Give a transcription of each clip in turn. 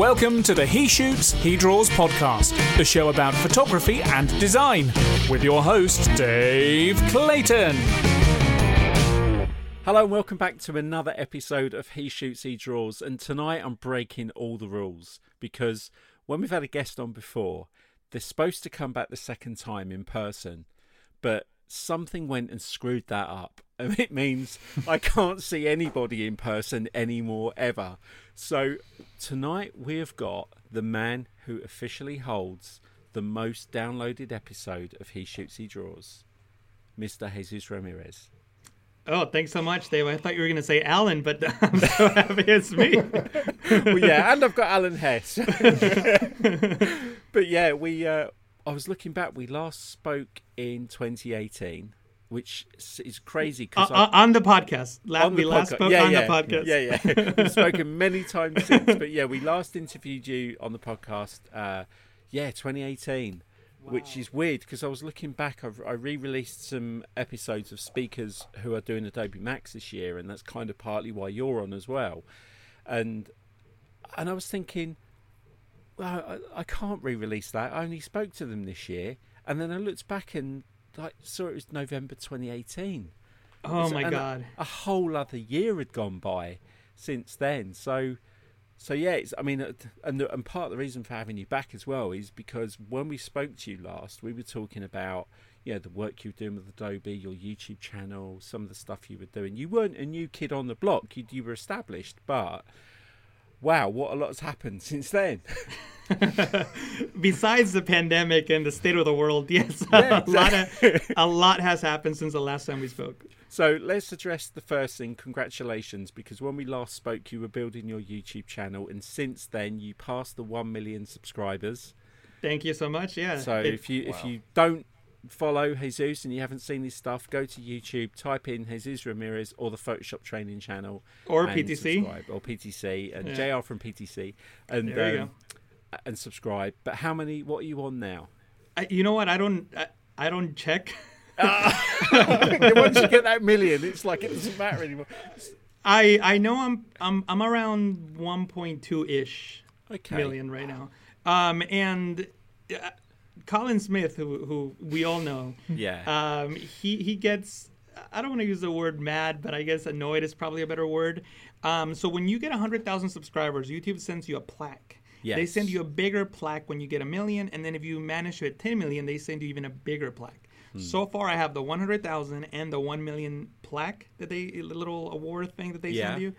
Welcome to the He Shoots, He Draws podcast, the show about photography and design, with your host, Dave Clayton. Hello and welcome back to another episode of He Shoots, He Draws. And tonight I'm breaking all the rules because when we've had a guest on before, they're supposed to come back the second time in person, but something went and screwed that up. And it means I can't see anybody in person anymore ever. So tonight we have got the man who officially holds the most downloaded episode of He Shoots, He Draws, Mr. Jesus Ramirez. Oh, thanks so much, Dave. I thought you were going to say Alan, but I'm so happy it's me. well, yeah, and I've got Alan Hess. but yeah, we. Uh, I was looking back. We last spoke in 2018, which is crazy because uh, uh, on the podcast. La- we last spoke yeah, on yeah, the podcast. Yeah, yeah. We've spoken many times since, but yeah, we last interviewed you on the podcast. Uh, yeah, 2018. Wow. Which is weird because I was looking back. I've, I re-released some episodes of speakers who are doing Adobe Max this year, and that's kind of partly why you're on as well. And and I was thinking, well, I, I can't re-release that. I only spoke to them this year, and then I looked back and like saw it was November 2018. Oh my god! A, a, whole other year had gone by since then. So so yeah, it's, I mean, uh, and the, and part of the reason for having you back as well is because when we spoke to you last, we were talking about you know the work you were doing with Adobe, your YouTube channel, some of the stuff you were doing. You weren't a new kid on the block; you, you were established, but wow, what a lot's happened since then. Besides the pandemic and the state of the world, yes, yeah, a lot of, a lot has happened since the last time we spoke. So let's address the first thing. Congratulations, because when we last spoke, you were building your YouTube channel, and since then, you passed the one million subscribers. Thank you so much. Yeah. So it, if you wow. if you don't follow Jesus and you haven't seen his stuff, go to YouTube, type in Jesus Ramirez or the Photoshop Training Channel, or PTC, or PTC, and yeah. Jr from PTC, and um, and subscribe. But how many? What are you on now? I, you know what? I don't. I, I don't check. Once you get that million, it's like it doesn't matter anymore. I I know I'm I'm I'm around 1.2 ish okay. million right now. Um, and uh, Colin Smith, who who we all know, yeah, um, he he gets. I don't want to use the word mad, but I guess annoyed is probably a better word. Um, so when you get 100,000 subscribers, YouTube sends you a plaque. Yes. They send you a bigger plaque when you get a million, and then if you manage to hit 10 million, they send you even a bigger plaque. Hmm. So far, I have the 100,000 and the 1 million plaque that they, little award thing that they yeah. send you.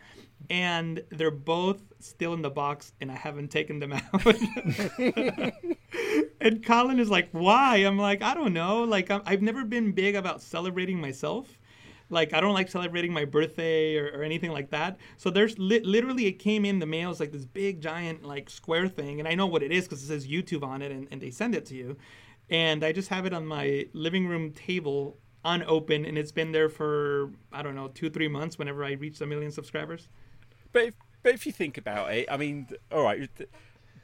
And they're both still in the box, and I haven't taken them out. and Colin is like, why? I'm like, I don't know. Like, i have never been big about celebrating myself. Like, I don't like celebrating my birthday or, or anything like that. So there's li- literally, it came in the mail. It's like this big, giant, like square thing. And I know what it is because it says YouTube on it, and, and they send it to you and I just have it on my living room table unopened, and it's been there for I don't know two three months. Whenever I reach a million subscribers. But if, but if you think about it, I mean, all right,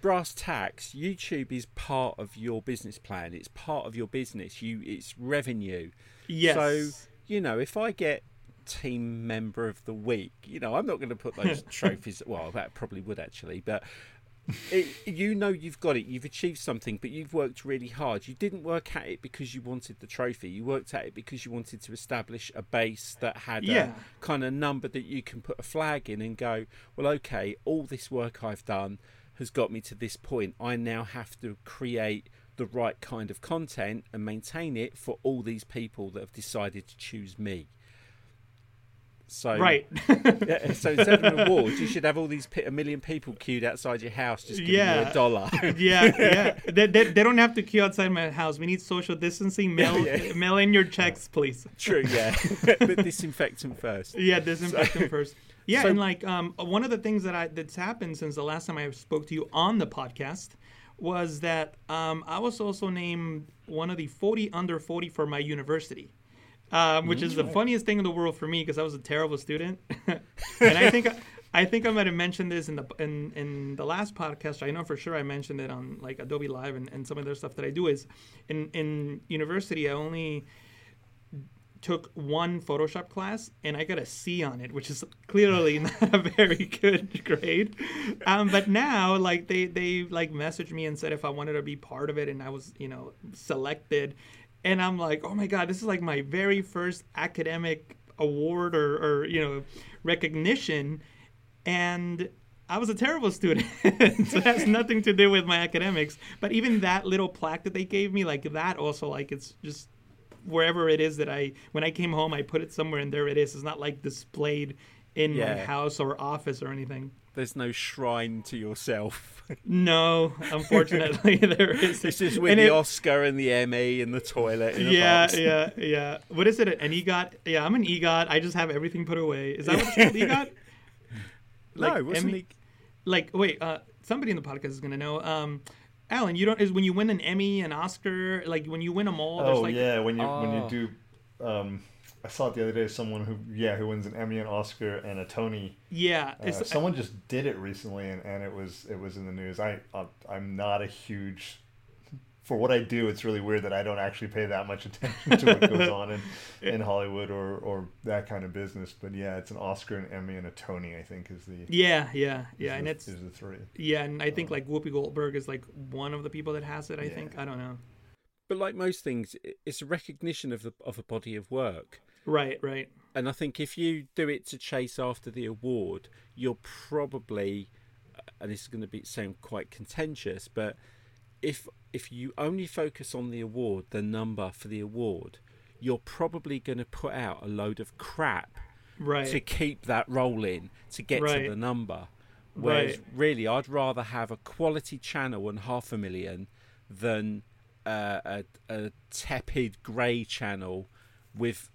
brass tacks. YouTube is part of your business plan. It's part of your business. You, it's revenue. Yes. So you know, if I get team member of the week, you know, I'm not going to put those trophies. Well, that probably would actually, but it, you know you've got it, you've achieved something, but you've worked really hard. You didn't work at it because you wanted the trophy. You worked at it because you wanted to establish a base that had yeah. a kind of number that you can put a flag in and go, well, okay, all this work I've done has got me to this point. I now have to create the right kind of content and maintain it for all these people that have decided to choose me. So right. yeah, so instead of award, you should have all these a million people queued outside your house just giving yeah. you a dollar. yeah, yeah. They, they, they, don't have to queue outside my house. We need social distancing. Mail yeah. mail in your checks, please. True. Yeah, but disinfectant first. Yeah, disinfectant so, first. Yeah, so, and like um, one of the things that I that's happened since the last time I spoke to you on the podcast was that um, I was also named one of the 40 under 40 for my university um, which is the funniest thing in the world for me because I was a terrible student, and I think I think I might have mentioned this in the in, in the last podcast. I know for sure I mentioned it on like Adobe Live and, and some of the stuff that I do is in in university I only took one Photoshop class and I got a C on it, which is clearly not a very good grade. Um, but now, like they they like messaged me and said if I wanted to be part of it, and I was you know selected, and I'm like, oh my god, this is like my very first academic award or or you know recognition, and I was a terrible student. so that's nothing to do with my academics. But even that little plaque that they gave me, like that also, like it's just wherever it is that I when I came home, I put it somewhere, and there it is. It's not like displayed in yeah. my house or office or anything. There's no shrine to yourself. no, unfortunately, there is. It's just with and the it, Oscar and the Emmy in the toilet. In yeah, yeah, yeah. What is it? An EGOT? Yeah, I'm an EGOT. I just have everything put away. Is that what it's called? EGOT? Like, no, wasn't Emmy, like wait, uh, somebody in the podcast is gonna know. Um, Alan, you don't is when you win an Emmy, an Oscar, like when you win them all. Oh like, yeah, when you oh. when you oh. do. Um, I saw it the other day. Someone who yeah who wins an Emmy, an Oscar, and a Tony. Yeah, uh, someone I, just did it recently, and, and it was it was in the news. I I'm not a huge for what I do, it's really weird that I don't actually pay that much attention to what goes on in, in Hollywood or, or that kind of business. But yeah, it's an Oscar, an Emmy, and a Tony. I think is the yeah, yeah, yeah, and the, it's is the three. Yeah, and I think um, like Whoopi Goldberg is like one of the people that has it. I yeah. think I don't know. But like most things, it's a recognition of the of a body of work. Right, right. And I think if you do it to chase after the award, you're probably, and this is going to be sound quite contentious, but if if you only focus on the award, the number for the award, you're probably going to put out a load of crap right. to keep that rolling to get right. to the number. Whereas right. really, I'd rather have a quality channel and half a million than uh, a, a tepid grey channel with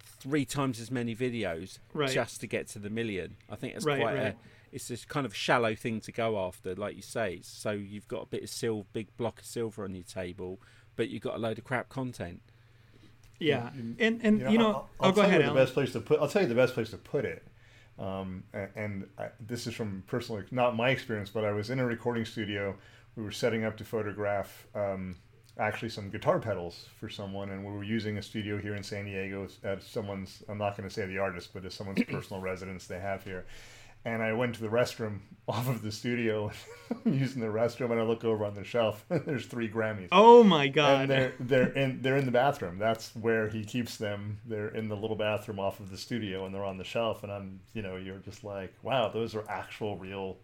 three times as many videos right. just to get to the million. I think it's quite a it's this kind of shallow thing to go after, like you say. So you've got a bit of silver, big block of silver on your table, but you've got a load of crap content. Yeah, and and you know, you know I'll, I'll oh, go ahead. the best place to put. I'll tell you the best place to put it. Um, and, and I, this is from personal, not my experience, but I was in a recording studio. We were setting up to photograph um, actually some guitar pedals for someone, and we were using a studio here in San Diego at someone's. I'm not going to say the artist, but as someone's personal residence they have here and I went to the restroom off of the studio, using the restroom, and I look over on the shelf, and there's three Grammys. Oh my god! And they're they're in they're in the bathroom. That's where he keeps them. They're in the little bathroom off of the studio, and they're on the shelf. And I'm, you know, you're just like, wow, those are actual real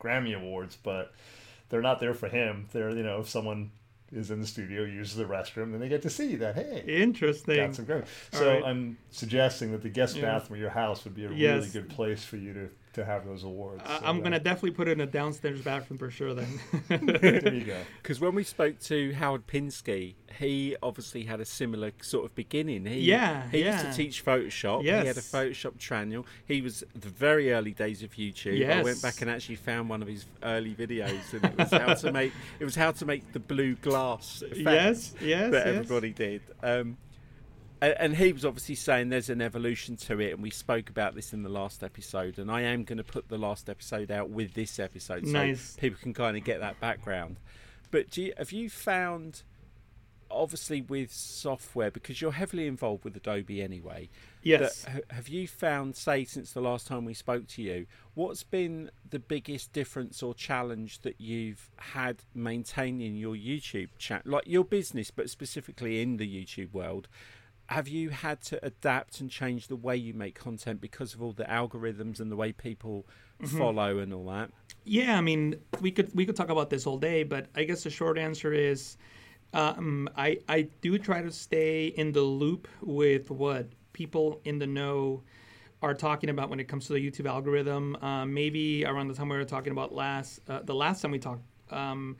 Grammy awards, but they're not there for him. They're, you know, if someone is in the studio, uses the restroom, then they get to see that. Hey, interesting. Got some Grammy. So right. I'm suggesting that the guest yeah. bathroom of your house would be a yes. really good place for you to to have those awards. So, I'm gonna definitely put it in a downstairs bathroom for sure. Then there you go. Because when we spoke to Howard Pinsky, he obviously had a similar sort of beginning. He, yeah, he yeah. used to teach Photoshop. Yes. He had a Photoshop channel. He was the very early days of YouTube. Yes. I went back and actually found one of his early videos, and it was how to make it was how to make the blue glass effect yes, yes, that yes. everybody did. Um, and he was obviously saying there's an evolution to it, and we spoke about this in the last episode. And I am going to put the last episode out with this episode, so nice. people can kind of get that background. But you, have you found, obviously, with software because you're heavily involved with Adobe anyway? Yes. have you found, say, since the last time we spoke to you, what's been the biggest difference or challenge that you've had maintaining your YouTube chat, like your business, but specifically in the YouTube world? Have you had to adapt and change the way you make content because of all the algorithms and the way people mm-hmm. follow and all that? Yeah, I mean, we could we could talk about this all day, but I guess the short answer is, um, I I do try to stay in the loop with what people in the know are talking about when it comes to the YouTube algorithm. Uh, maybe around the time we were talking about last uh, the last time we talked. Um,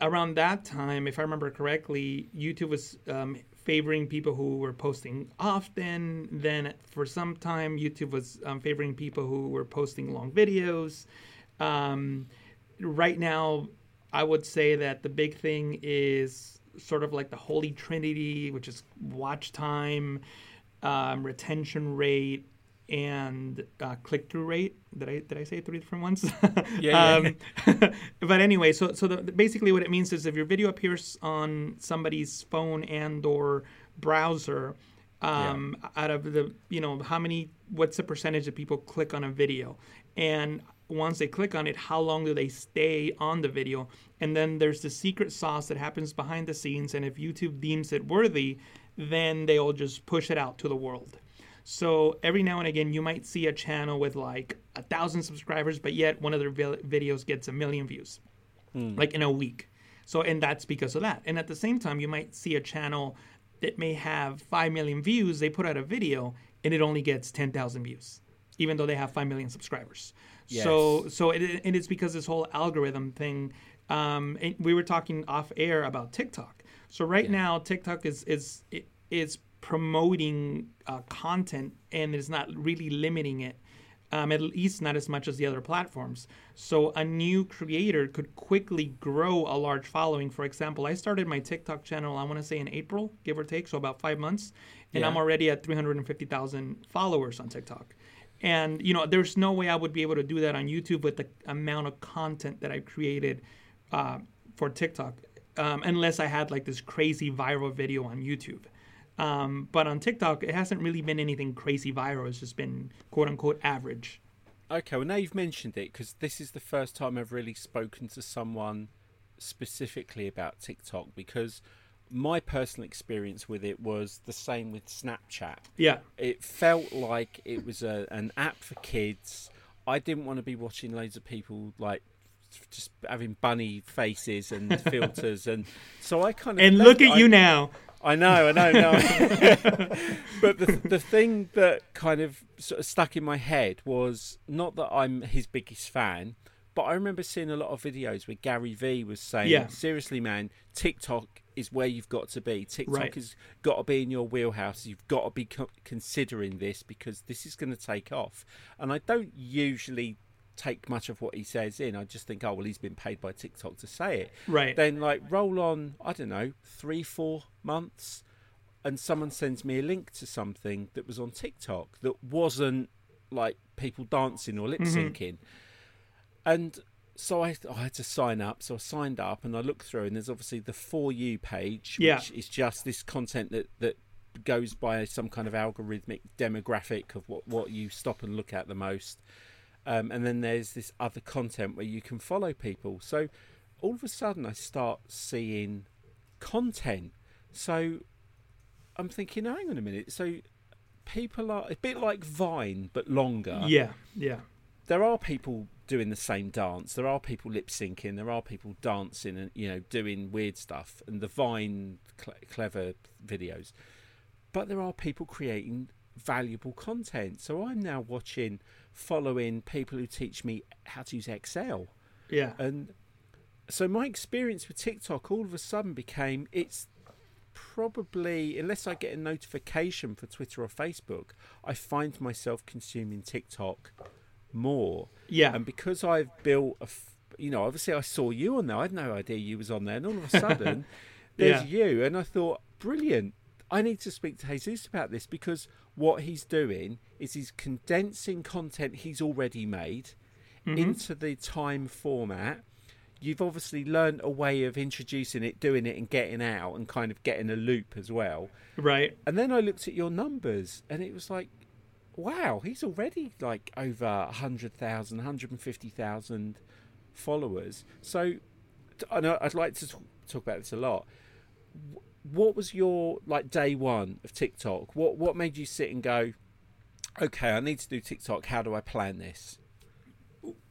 around that time, if I remember correctly, YouTube was um, favoring people who were posting often. Then for some time, YouTube was um, favoring people who were posting long videos. Um, right now, I would say that the big thing is sort of like the holy trinity, which is watch time, um, retention rate, and uh, click through rate. Did I did I say three different ones? yeah. um, but anyway, so so the, basically what it means is if your video appears on somebody's phone and or browser, Um, yeah. Out of the, you know, how many, what's the percentage of people click on a video? And once they click on it, how long do they stay on the video? And then there's the secret sauce that happens behind the scenes. And if YouTube deems it worthy, then they'll just push it out to the world. So every now and again, you might see a channel with like a thousand subscribers, but yet one of their videos gets a million views, mm. like in a week. So, and that's because of that. And at the same time, you might see a channel that may have 5 million views, they put out a video and it only gets 10,000 views, even though they have 5 million subscribers. Yes. So, so it, and it's because this whole algorithm thing. Um, we were talking off air about TikTok. So right yeah. now, TikTok is is is promoting uh, content and it's not really limiting it um, at least not as much as the other platforms. So a new creator could quickly grow a large following. For example, I started my TikTok channel, I want to say in April, give or take, so about five months, and yeah. I'm already at 350,000 followers on TikTok. And you know, there's no way I would be able to do that on YouTube with the amount of content that I've created uh, for TikTok, um, unless I had like this crazy viral video on YouTube. Um, but on TikTok, it hasn't really been anything crazy viral. It's just been quote unquote average. Okay, well now you've mentioned it because this is the first time I've really spoken to someone specifically about TikTok because my personal experience with it was the same with Snapchat. Yeah. It felt like it was a, an app for kids. I didn't want to be watching loads of people like just having bunny faces and filters and so I kind of And look at I, you now. I know, I know, no. but the the thing that kind of sort of stuck in my head was not that I'm his biggest fan, but I remember seeing a lot of videos where Gary Vee was saying, yeah. "Seriously, man, TikTok is where you've got to be. TikTok right. has got to be in your wheelhouse. You've got to be co- considering this because this is going to take off." And I don't usually take much of what he says in. I just think, oh well, he's been paid by TikTok to say it. Right. Then like roll on, I don't know, three, four months, and someone sends me a link to something that was on TikTok that wasn't like people dancing or lip syncing, mm-hmm. and so I, I, had to sign up. So I signed up and I looked through, and there's obviously the for you page, yeah. which is just this content that that goes by some kind of algorithmic demographic of what what you stop and look at the most. Um, and then there's this other content where you can follow people. So all of a sudden, I start seeing content. So I'm thinking, hang on a minute. So people are a bit like Vine, but longer. Yeah, yeah. There are people doing the same dance. There are people lip syncing. There are people dancing and you know doing weird stuff and the Vine cl- clever videos. But there are people creating valuable content. So I'm now watching following people who teach me how to use Excel. Yeah. And so my experience with TikTok all of a sudden became it's probably unless I get a notification for Twitter or Facebook, I find myself consuming TikTok more. Yeah. And because I've built a you know, obviously I saw you on there. I had no idea you was on there, and all of a sudden, there's yeah. you, and I thought, brilliant. I need to speak to Jesus about this because what he's doing is he's condensing content he's already made mm-hmm. into the time format. You've obviously learned a way of introducing it, doing it, and getting out, and kind of getting a loop as well. Right. And then I looked at your numbers, and it was like, wow, he's already like over 100,000, 150,000 followers. So I know I'd like to talk about this a lot what was your like day one of TikTok? What what made you sit and go, okay, I need to do TikTok. How do I plan this?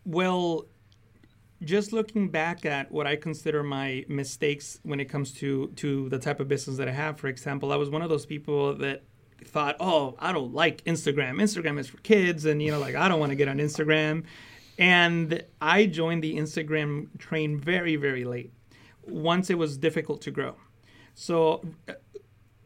Well, just looking back at what I consider my mistakes when it comes to to the type of business that I have, for example, I was one of those people that thought, "Oh, I don't like Instagram. Instagram is for kids and you know like I don't want to get on Instagram." And I joined the Instagram train very very late. Once it was difficult to grow. So uh,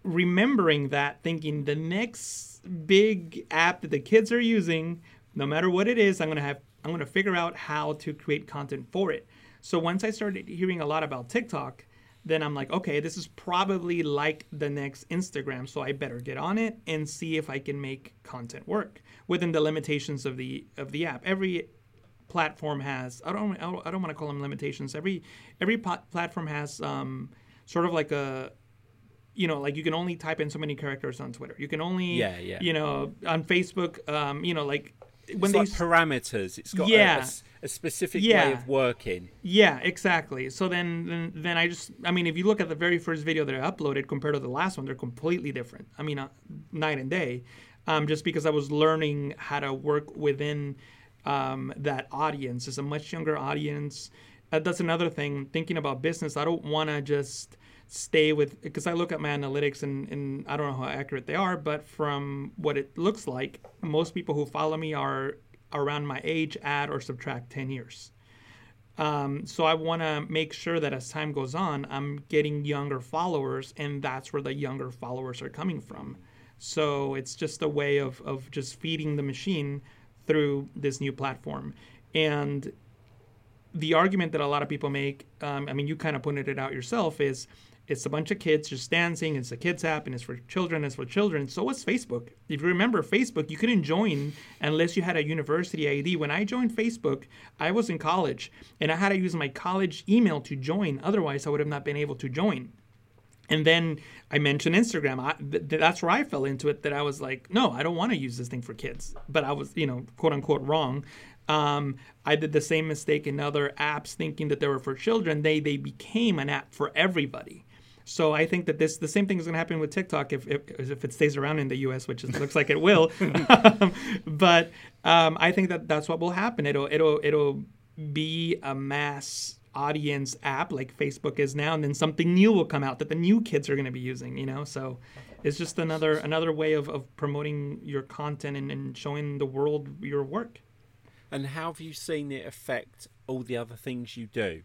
remembering that, thinking the next big app that the kids are using, no matter what it is, I'm gonna have I'm gonna figure out how to create content for it. So once I started hearing a lot about TikTok, then I'm like, okay, this is probably like the next Instagram, so I better get on it and see if I can make content work within the limitations of the of the app. Every platform has I don't I don't want to call them limitations. Every every platform has um, sort of like a you know, like you can only type in so many characters on Twitter. You can only, yeah, yeah. you know, on Facebook, um, you know, like when it's they like parameters. It's got yeah. a, a specific yeah. way of working. Yeah, exactly. So then, then, then I just, I mean, if you look at the very first video that I uploaded compared to the last one, they're completely different. I mean, uh, night and day. Um, just because I was learning how to work within um, that audience. It's a much younger audience. Uh, that's another thing. Thinking about business, I don't want to just stay with because I look at my analytics and, and I don't know how accurate they are, but from what it looks like, most people who follow me are around my age, add or subtract 10 years. Um, so I want to make sure that as time goes on, I'm getting younger followers, and that's where the younger followers are coming from. So it's just a way of, of just feeding the machine through this new platform. And the argument that a lot of people make, um, I mean, you kind of pointed it out yourself, is it's a bunch of kids just dancing. It's a kids app and it's for children. It's for children. So was Facebook. If you remember Facebook, you couldn't join unless you had a university ID. When I joined Facebook, I was in college and I had to use my college email to join. Otherwise, I would have not been able to join. And then I mentioned Instagram. I, th- that's where I fell into it. That I was like, no, I don't want to use this thing for kids. But I was, you know, quote unquote wrong. Um, I did the same mistake in other apps, thinking that they were for children. They they became an app for everybody. So I think that this the same thing is going to happen with TikTok if, if, if it stays around in the U.S., which it looks like it will. but um, I think that that's what will happen. It'll it'll it'll be a mass audience app like Facebook is now, and then something new will come out that the new kids are going to be using. You know, so it's just another another way of, of promoting your content and, and showing the world your work. And how have you seen it affect all the other things you do?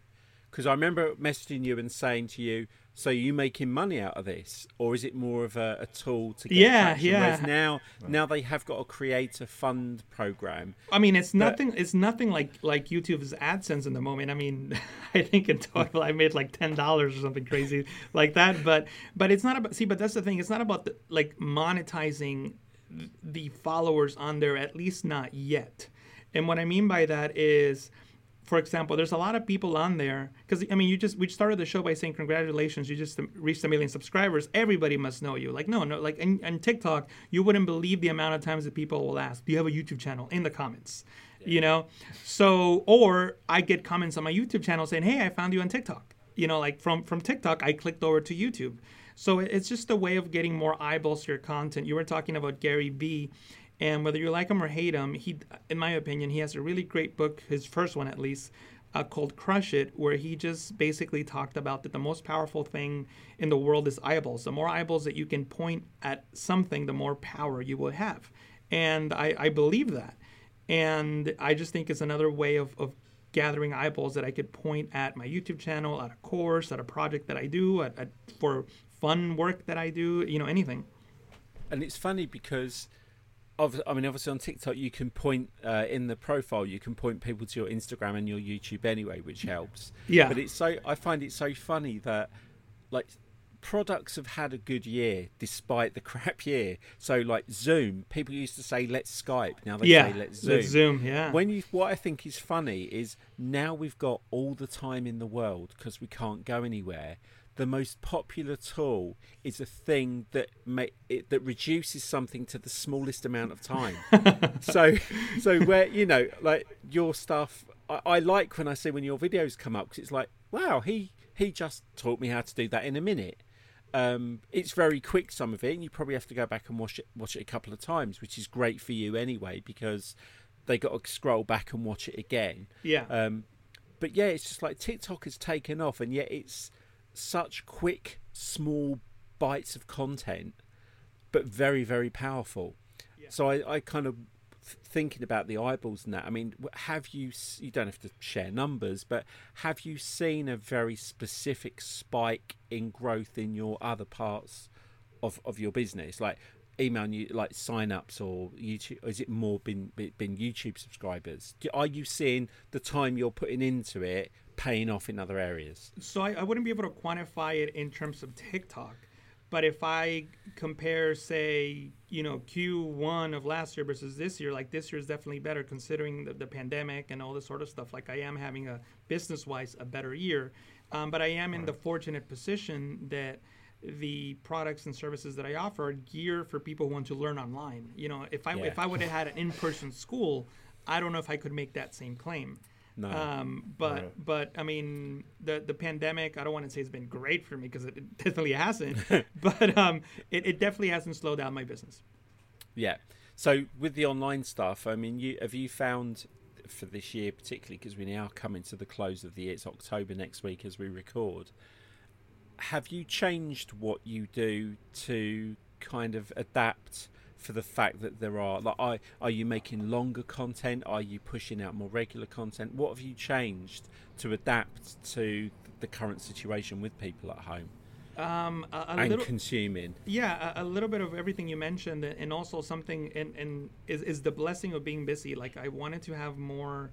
Because I remember messaging you and saying to you, "So are you making money out of this, or is it more of a, a tool to get yeah, traction?" Yeah, Whereas now, now they have got a creator fund program. I mean, it's nothing. It's nothing like like YouTube's AdSense in the moment. I mean, I think in total I made like ten dollars or something crazy like that. But but it's not about. See, but that's the thing. It's not about the, like monetizing the followers on there. At least not yet. And what I mean by that is for example, there's a lot of people on there because I mean, you just we started the show by saying congratulations, you just reached a million subscribers. Everybody must know you. Like no, no, like and, in TikTok, you wouldn't believe the amount of times that people will ask, "Do you have a YouTube channel?" in the comments. Yeah. You know, so or I get comments on my YouTube channel saying, "Hey, I found you on TikTok." You know, like from from TikTok, I clicked over to YouTube. So it's just a way of getting more eyeballs to your content. You were talking about Gary Vee and whether you like him or hate him, he, in my opinion, he has a really great book, his first one at least, uh, called Crush It, where he just basically talked about that the most powerful thing in the world is eyeballs. The more eyeballs that you can point at something, the more power you will have. And I, I believe that. And I just think it's another way of, of gathering eyeballs that I could point at my YouTube channel, at a course, at a project that I do, at, at for fun work that I do, you know, anything. And it's funny because I mean, obviously on TikTok you can point uh, in the profile, you can point people to your Instagram and your YouTube anyway, which helps. Yeah. But it's so I find it so funny that like products have had a good year despite the crap year. So like Zoom, people used to say let's Skype, now they yeah, say let's Zoom. Let's Zoom, yeah. When you what I think is funny is now we've got all the time in the world because we can't go anywhere the most popular tool is a thing that may, it, that reduces something to the smallest amount of time. so, so where you know, like your stuff, I, I like when I see when your videos come up because it's like, wow, he he just taught me how to do that in a minute. Um, it's very quick, some of it, and you probably have to go back and watch it watch it a couple of times, which is great for you anyway because they got to scroll back and watch it again. Yeah. Um, but yeah, it's just like TikTok has taken off, and yet it's such quick, small bites of content, but very, very powerful. Yeah. So I, I kind of thinking about the eyeballs and that. I mean, have you? You don't have to share numbers, but have you seen a very specific spike in growth in your other parts of of your business, like email you like sign-ups or YouTube? Or is it more been been YouTube subscribers? Are you seeing the time you're putting into it paying off in other areas? So I, I wouldn't be able to quantify it in terms of TikTok. But if I compare, say, you know, Q1 of last year versus this year, like this year is definitely better considering the, the pandemic and all this sort of stuff. Like I am having a business wise a better year. Um, but I am in the fortunate position that the products and services that I offer are geared for people who want to learn online. You know, if I yeah. if I would have had an in-person school, I don't know if I could make that same claim. No. Um, but but I mean the the pandemic. I don't want to say it's been great for me because it definitely hasn't. but um, it, it definitely hasn't slowed down my business. Yeah. So with the online stuff, I mean, you have you found for this year particularly because we now coming to the close of the year. It's October next week as we record. Have you changed what you do to kind of adapt for the fact that there are like are, are you making longer content? Are you pushing out more regular content? What have you changed to adapt to the current situation with people at home? Um, a, a and little, consuming. Yeah a, a, little bit of everything you mentioned and also something and, and is, is the blessing of being busy. Like i wanted to have more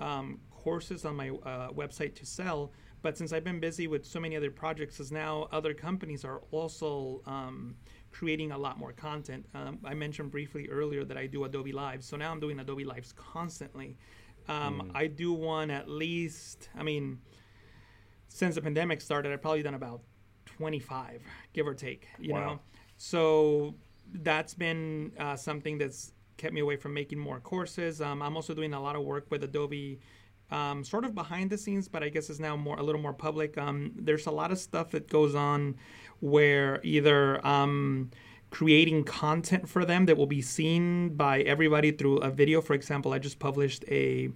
um, courses on my uh, website to sell but since i've been busy with so many other projects as now other companies are also um, creating a lot more content. Um, I mentioned briefly earlier that I do Adobe Live, so now I'm doing Adobe Lives constantly. Um, mm. I do one at least. I mean, since the pandemic started, I've probably done about 25, give or take. You wow. know, so that's been uh, something that's kept me away from making more courses. Um, I'm also doing a lot of work with Adobe. Um, sort of behind the scenes, but I guess it's now more a little more public. Um, there's a lot of stuff that goes on where either um, creating content for them that will be seen by everybody through a video. For example, I just published a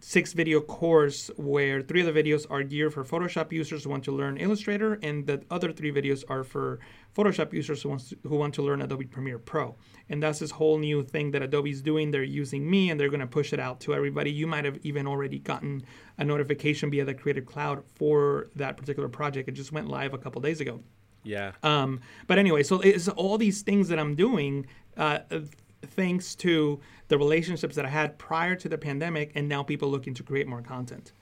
six video course where three of the videos are geared for Photoshop users who want to learn Illustrator, and the other three videos are for Photoshop users who, to, who want to learn Adobe Premiere Pro. And that's this whole new thing that Adobe's doing. They're using me and they're going to push it out to everybody. You might have even already gotten a notification via the Creative Cloud for that particular project. It just went live a couple days ago. Yeah. Um, but anyway, so it's all these things that I'm doing. Uh, thanks to the relationships that I had prior to the pandemic, and now people looking to create more content.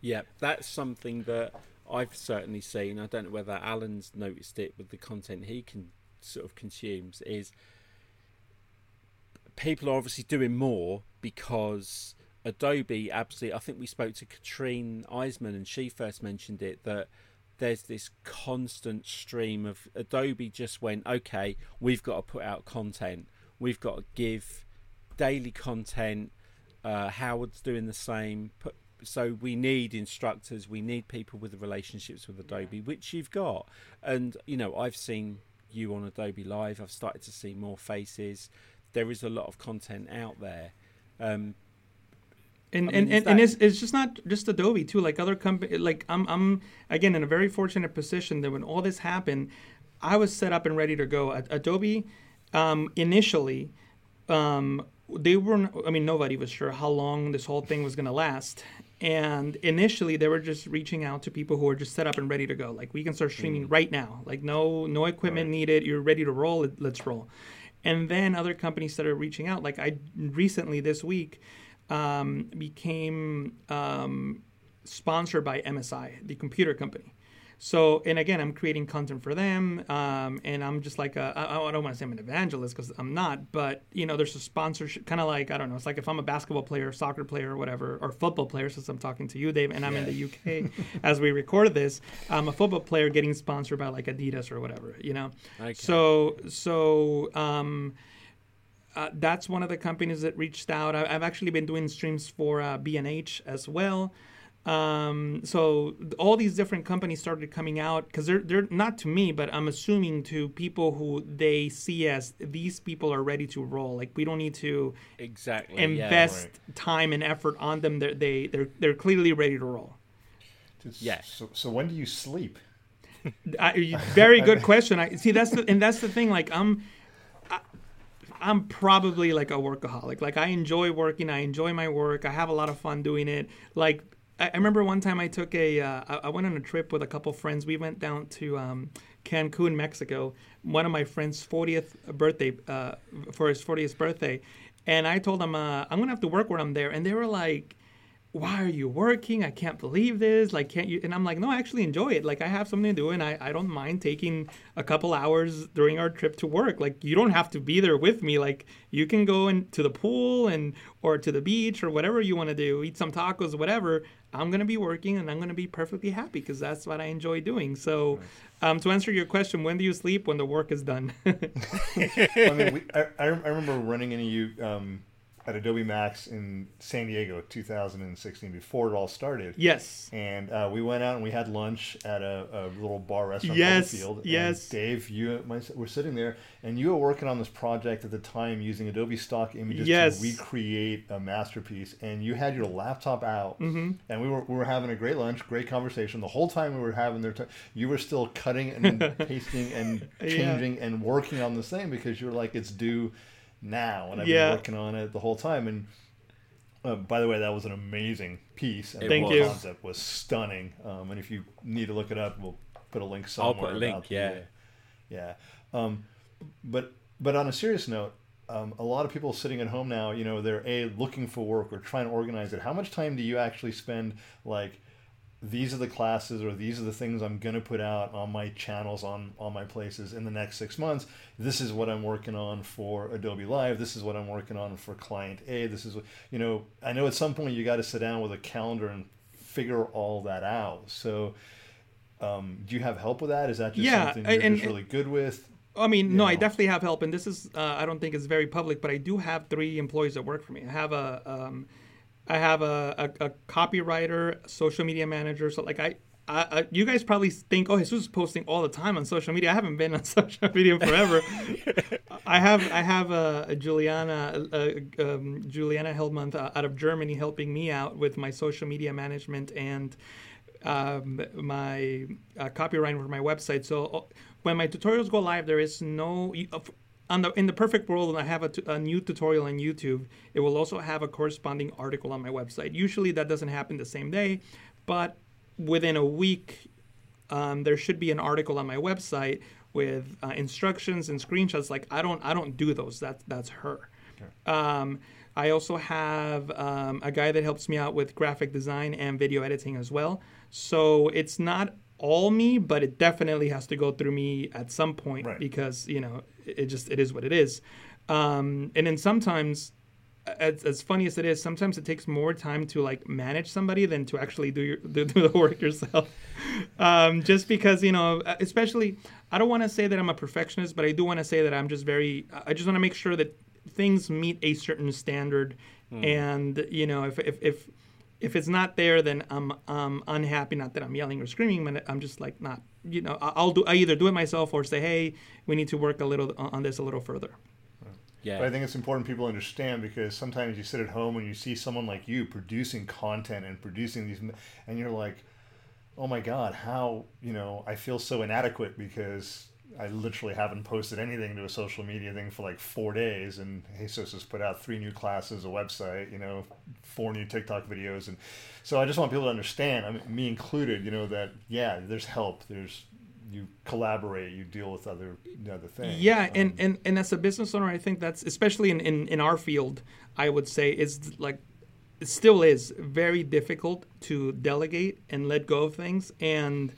Yeah, that's something that I've certainly seen. I don't know whether Alan's noticed it with the content he can sort of consumes. Is people are obviously doing more because Adobe absolutely. I think we spoke to Katrin Eismann, and she first mentioned it that there's this constant stream of Adobe just went, okay, we've got to put out content. We've got to give daily content. Uh, Howard's doing the same. Put, so we need instructors. We need people with the relationships with Adobe, which you've got. And you know, I've seen you on Adobe Live. I've started to see more faces. There is a lot of content out there. Um, and, I mean, and, and, and, it's, it's just not just Adobe too. Like other companies, like I'm I'm again in a very fortunate position that when all this happened, I was set up and ready to go. Adobe um, initially, um, they weren't, I mean nobody was sure how long this whole thing was going to last. And initially, they were just reaching out to people who were just set up and ready to go. Like we can start streaming mm. right now. Like no no equipment right. needed. You're ready to roll. Let's roll. And then other companies started reaching out. Like I recently this week um, became um, sponsored by MSI, the computer company. So, and again, I'm creating content for them, um, and I'm just like a, I, I don't want to say I'm an evangelist because I'm not, but you know, there's a sponsorship, kind of like I don't know. It's like if I'm a basketball player, soccer player, or whatever, or football player, since I'm talking to you, Dave, and I'm yeah. in the UK as we record this. I'm a football player getting sponsored by like Adidas or whatever, you know. Okay. So, so. Um, uh, that's one of the companies that reached out. I, have actually been doing streams for uh, B&H as well. Um, so all these different companies started coming out because they're they're not to me, but I'm assuming to people who they see as these people are ready to roll. Like we don't need to exactly invest yeah, right. time and effort on them. They're, they they're they're clearly ready to roll. Yes. So, so when do you sleep? I, very good question. I see that's the and that's the thing. Like I'm I'm probably like a workaholic. Like I enjoy working. I enjoy my work. I have a lot of fun doing it. Like I, remember one time I took a. Uh, I went on a trip with a couple friends. We went down to um, Cancun, Mexico. One of my friends' 40th birthday uh, for his 40th birthday, and I told them uh, I'm gonna have to work when I'm there, and they were like why are you working? I can't believe this. Like, can't you? And I'm like, no, I actually enjoy it. Like, I have something to do, and I, I don't mind taking a couple hours during our trip to work. Like, you don't have to be there with me. Like, you can go into the pool and or to the beach or whatever you want to do, eat some tacos, whatever. I'm gonna be working, and I'm gonna be perfectly happy because that's what I enjoy doing. So, um, to answer your question, when do you sleep? When the work is done. I mean, we, I, I remember running into you. Um, at Adobe Max in San Diego, 2016, before it all started. Yes. And uh, we went out and we had lunch at a, a little bar restaurant yes, Field. Yes. And Dave, you were sitting there, and you were working on this project at the time using Adobe stock images yes. to recreate a masterpiece. And you had your laptop out, mm-hmm. and we were we were having a great lunch, great conversation. The whole time we were having their time, you were still cutting and pasting and changing yeah. and working on this thing because you were like, it's due now, and I've yeah. been working on it the whole time. And uh, by the way, that was an amazing piece. And Thank the you. concept was stunning. Um, and if you need to look it up, we'll put a link somewhere. I'll put a link. Yeah, the, yeah. Um, but but on a serious note, um, a lot of people sitting at home now, you know, they're a looking for work or trying to organize it. How much time do you actually spend like? These are the classes or these are the things I'm going to put out on my channels on on my places in the next 6 months. This is what I'm working on for Adobe Live. This is what I'm working on for client A. This is what you know I know at some point you got to sit down with a calendar and figure all that out. So um, do you have help with that? Is that just yeah, something you're and, just really good with? I mean, no, know. I definitely have help, and this is uh, I don't think it's very public, but I do have three employees that work for me. I have a um, I have a, a, a copywriter, social media manager. So like I, I, I, you guys probably think, oh, Jesus is posting all the time on social media. I haven't been on social media forever. I have I have a, a Juliana a, um, Juliana Heldmonth uh, out of Germany helping me out with my social media management and um, my uh, copywriting for my website. So uh, when my tutorials go live, there is no the in the perfect world, when I have a, t- a new tutorial on YouTube, it will also have a corresponding article on my website. Usually, that doesn't happen the same day, but within a week, um, there should be an article on my website with uh, instructions and screenshots. Like I don't I don't do those. That's that's her. Okay. Um, I also have um, a guy that helps me out with graphic design and video editing as well. So it's not all me, but it definitely has to go through me at some point right. because you know it just it is what it is. Um, and then sometimes, as, as funny as it is, sometimes it takes more time to like manage somebody than to actually do your do, do the work yourself. um, just because you know, especially I don't want to say that I'm a perfectionist, but I do want to say that I'm just very. I just want to make sure that things meet a certain standard, mm. and you know, if if if if it's not there, then I'm um, unhappy. Not that I'm yelling or screaming, but I'm just like not. You know, I'll do. I either do it myself or say, hey, we need to work a little on this a little further. Yeah. But I think it's important people understand because sometimes you sit at home and you see someone like you producing content and producing these, and you're like, oh my god, how you know I feel so inadequate because I literally haven't posted anything to a social media thing for like four days, and Jesus has put out three new classes, a website, you know, four new TikTok videos, and so I just want people to understand, I mean, me included, you know, that yeah, there's help, there's you collaborate, you deal with other other things. Yeah, um, and, and and as a business owner, I think that's especially in in, in our field, I would say it's like it still is very difficult to delegate and let go of things and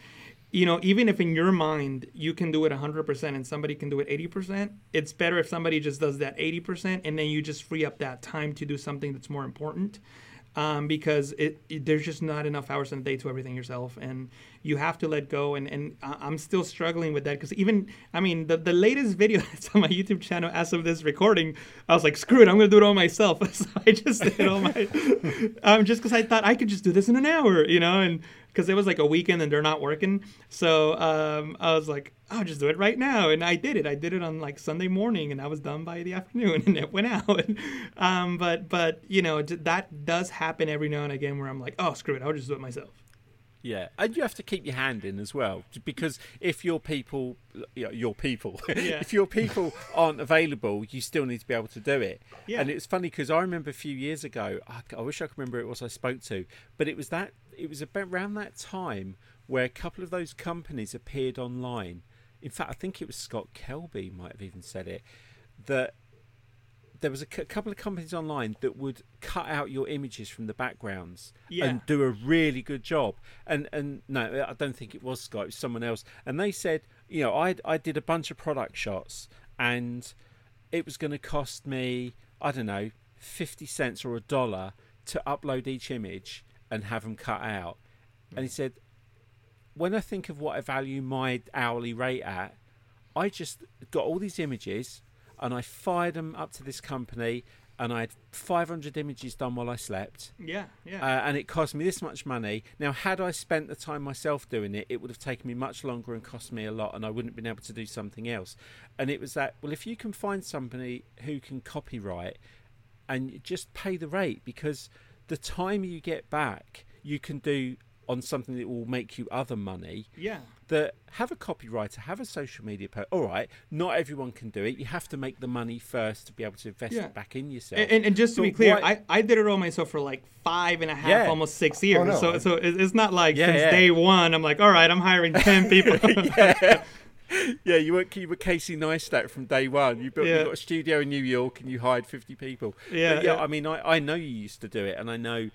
you know, even if in your mind you can do it 100% and somebody can do it 80%, it's better if somebody just does that 80% and then you just free up that time to do something that's more important. Um, because it, it, there's just not enough hours in a day to everything yourself, and you have to let go. And, and I'm still struggling with that because even I mean the, the latest video that's on my YouTube channel as of this recording, I was like, screw it, I'm gonna do it all myself. so I just did all my um, just because I thought I could just do this in an hour, you know, and because it was like a weekend and they're not working. So um, I was like, I'll just do it right now, and I did it. I did it on like Sunday morning, and I was done by the afternoon, and it went out. um, but but you know that does happen every now and again where I'm like, oh screw it, I'll just do it myself. Yeah, and you have to keep your hand in as well because if your people, you know, your people, yeah. if your people aren't available, you still need to be able to do it. Yeah. And it's funny because I remember a few years ago, I, I wish I could remember it was I spoke to, but it was that it was about around that time where a couple of those companies appeared online. In fact, I think it was Scott Kelby might have even said it that there was a c- couple of companies online that would cut out your images from the backgrounds Yeah. and do a really good job. And and no, I don't think it was Skype, it was someone else. And they said, you know, I I did a bunch of product shots, and it was going to cost me, I don't know, fifty cents or a dollar to upload each image and have them cut out. And he said, when I think of what I value my hourly rate at, I just got all these images and I fired them up to this company and I had 500 images done while I slept. Yeah, yeah. Uh, and it cost me this much money. Now, had I spent the time myself doing it, it would have taken me much longer and cost me a lot, and I wouldn't have been able to do something else. And it was that, well, if you can find somebody who can copyright and just pay the rate, because the time you get back, you can do on something that will make you other money yeah. that have a copywriter, have a social media post. All right, not everyone can do it. You have to make the money first to be able to invest Yeah. it back in yourself. And, and, and just to be clear, why- I, I did it all myself for like five and a half, Yeah. almost six years. Oh, no. So so it's not like Yeah, since yeah. day one I'm like, all right, I'm hiring ten people. yeah, you were you were Casey Neistat from day one. You built Yeah. you got a studio in New York and you hired fifty people. Yeah, But yeah. yeah. I mean, I, I know you used to do it, and I know I-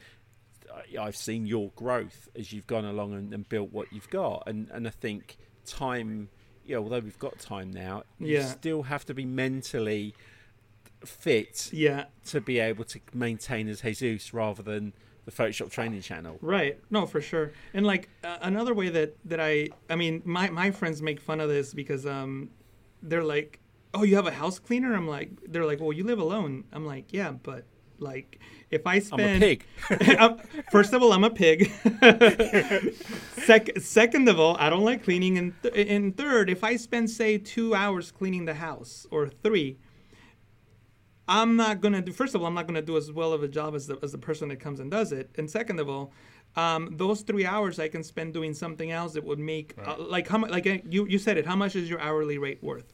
I've seen your growth as you've gone along and, and built what you've got. And and I think time, yeah, although we've got time now, you Yeah. still have to be mentally fit yeah. to be able to maintain as Jesus rather than the Photoshop training channel. Right. No, for sure. And like uh, another way that that I I mean, my my friends make fun of this because um they're like, "Oh, you have a house cleaner?" I'm like they're like, "Well, you live alone." I'm like, "Yeah, but like if I I'm spend a pig. First of all, I'm a pig. Sec- second of all, I don't like cleaning. And, th- and third, if I spend, say, two hours cleaning the house or three, I'm not going to do, first of all, I'm not going to do as well of a job as the, as the person that comes and does it. And second of all, um, those three hours I can spend doing something else that would make, uh, like, how much, like uh, you, you said it, how much is your hourly rate worth?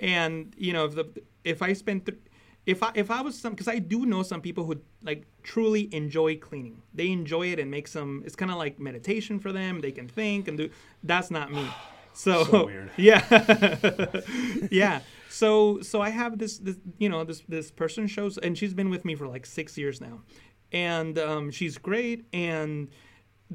And, you know, if the, if I spend, th- if I if I was some because I do know some people who like truly enjoy cleaning. They enjoy it and make some. It's kind of like meditation for them. They can think and do. That's not me. So, So weird. Yeah, yeah. So so I have this this you know this this person shows and she's been with me for like six years now, and um, she's great and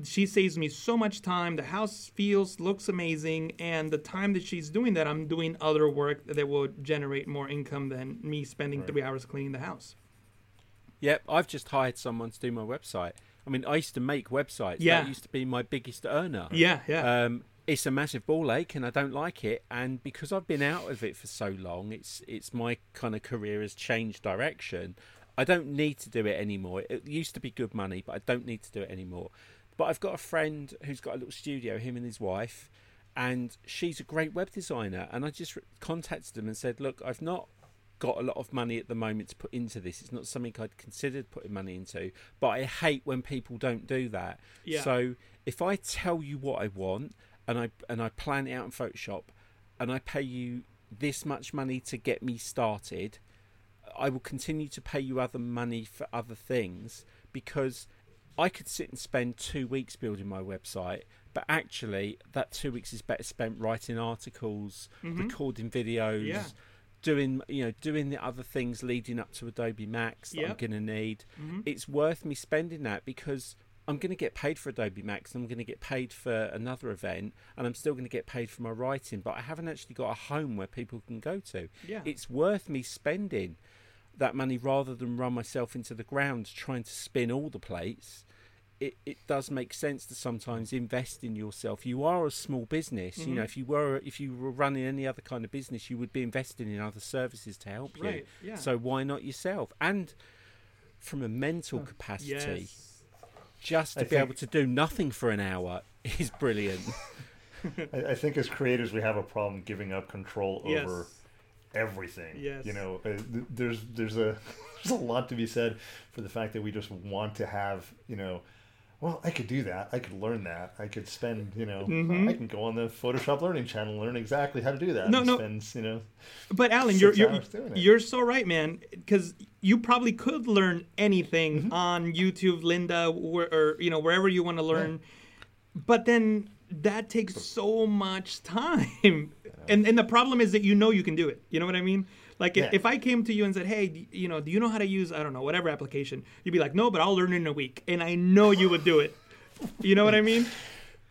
she saves me so much time. The house feels, looks amazing, and the time that she's doing that, I'm doing other work that will generate more income than me spending three hours cleaning the house. Yep, I've just hired someone to do my website. I mean, I used to make websites. Yeah. That used to be my biggest earner. Yeah, yeah, Um, it's a massive ball ache, and I don't like it. And because I've been out of it for so long, it's it's my kind of career has changed direction. I don't need to do it anymore. It used to be good money, but I don't need to do it anymore. But I've got a friend who's got a little studio, him and his wife, and she's a great web designer. And I just contacted them and said, "Look, I've not got a lot of money at the moment to put into this. It's not something I'd considered putting money into, but I hate when people don't do that. Yeah. So if I tell you what I want and I and I plan it out in Photoshop and I pay you this much money to get me started, I will continue to pay you other money for other things because I could sit and spend two weeks building my website, but actually that two weeks is better spent writing articles, recording videos, Mm-hmm. Yeah. doing you know doing the other things leading up to Adobe Max that I'm going to need. Mm-hmm. It's worth me spending that because I'm going to get paid for Adobe Max. I'm going to get paid for another event, and I'm still going to get paid for my writing. But I haven't actually got a home where people can go to. Yeah. It's worth me spending that money rather than run myself into the ground trying to spin all the plates. It, it does make sense to sometimes invest in yourself. You are a small business. You mm-hmm. know, if you were if you were running any other kind of business, you would be investing in other services to help you. Yeah. So why not yourself? And from a mental capacity, yes. just to I be think- able to do nothing for an hour is brilliant. I, I think as creators, we have a problem giving up control Yes. Everything. Yes. You know, uh, th- there's there's a there's a lot to be said for the fact that we just want to have you know. Well, I could do that. I could learn that. I could spend, you know, I can go on the Photoshop Learning channel and learn exactly how to do that. Mm-hmm. No, no. Spend, you know, But Alan, you're you're, hours doing it. you're so right, man. Because you probably could learn anything Mm-hmm. on YouTube, Lynda, or, or you know wherever you want to learn. But then that takes so much time, and and the problem is that you know you can do it. You know what I mean? Like yeah. if I came to you and said, "Hey, you know, do you know how to use I don't know whatever application?" You'd be like, "No, but I'll learn in a week," and I know you would do it. You know what I mean?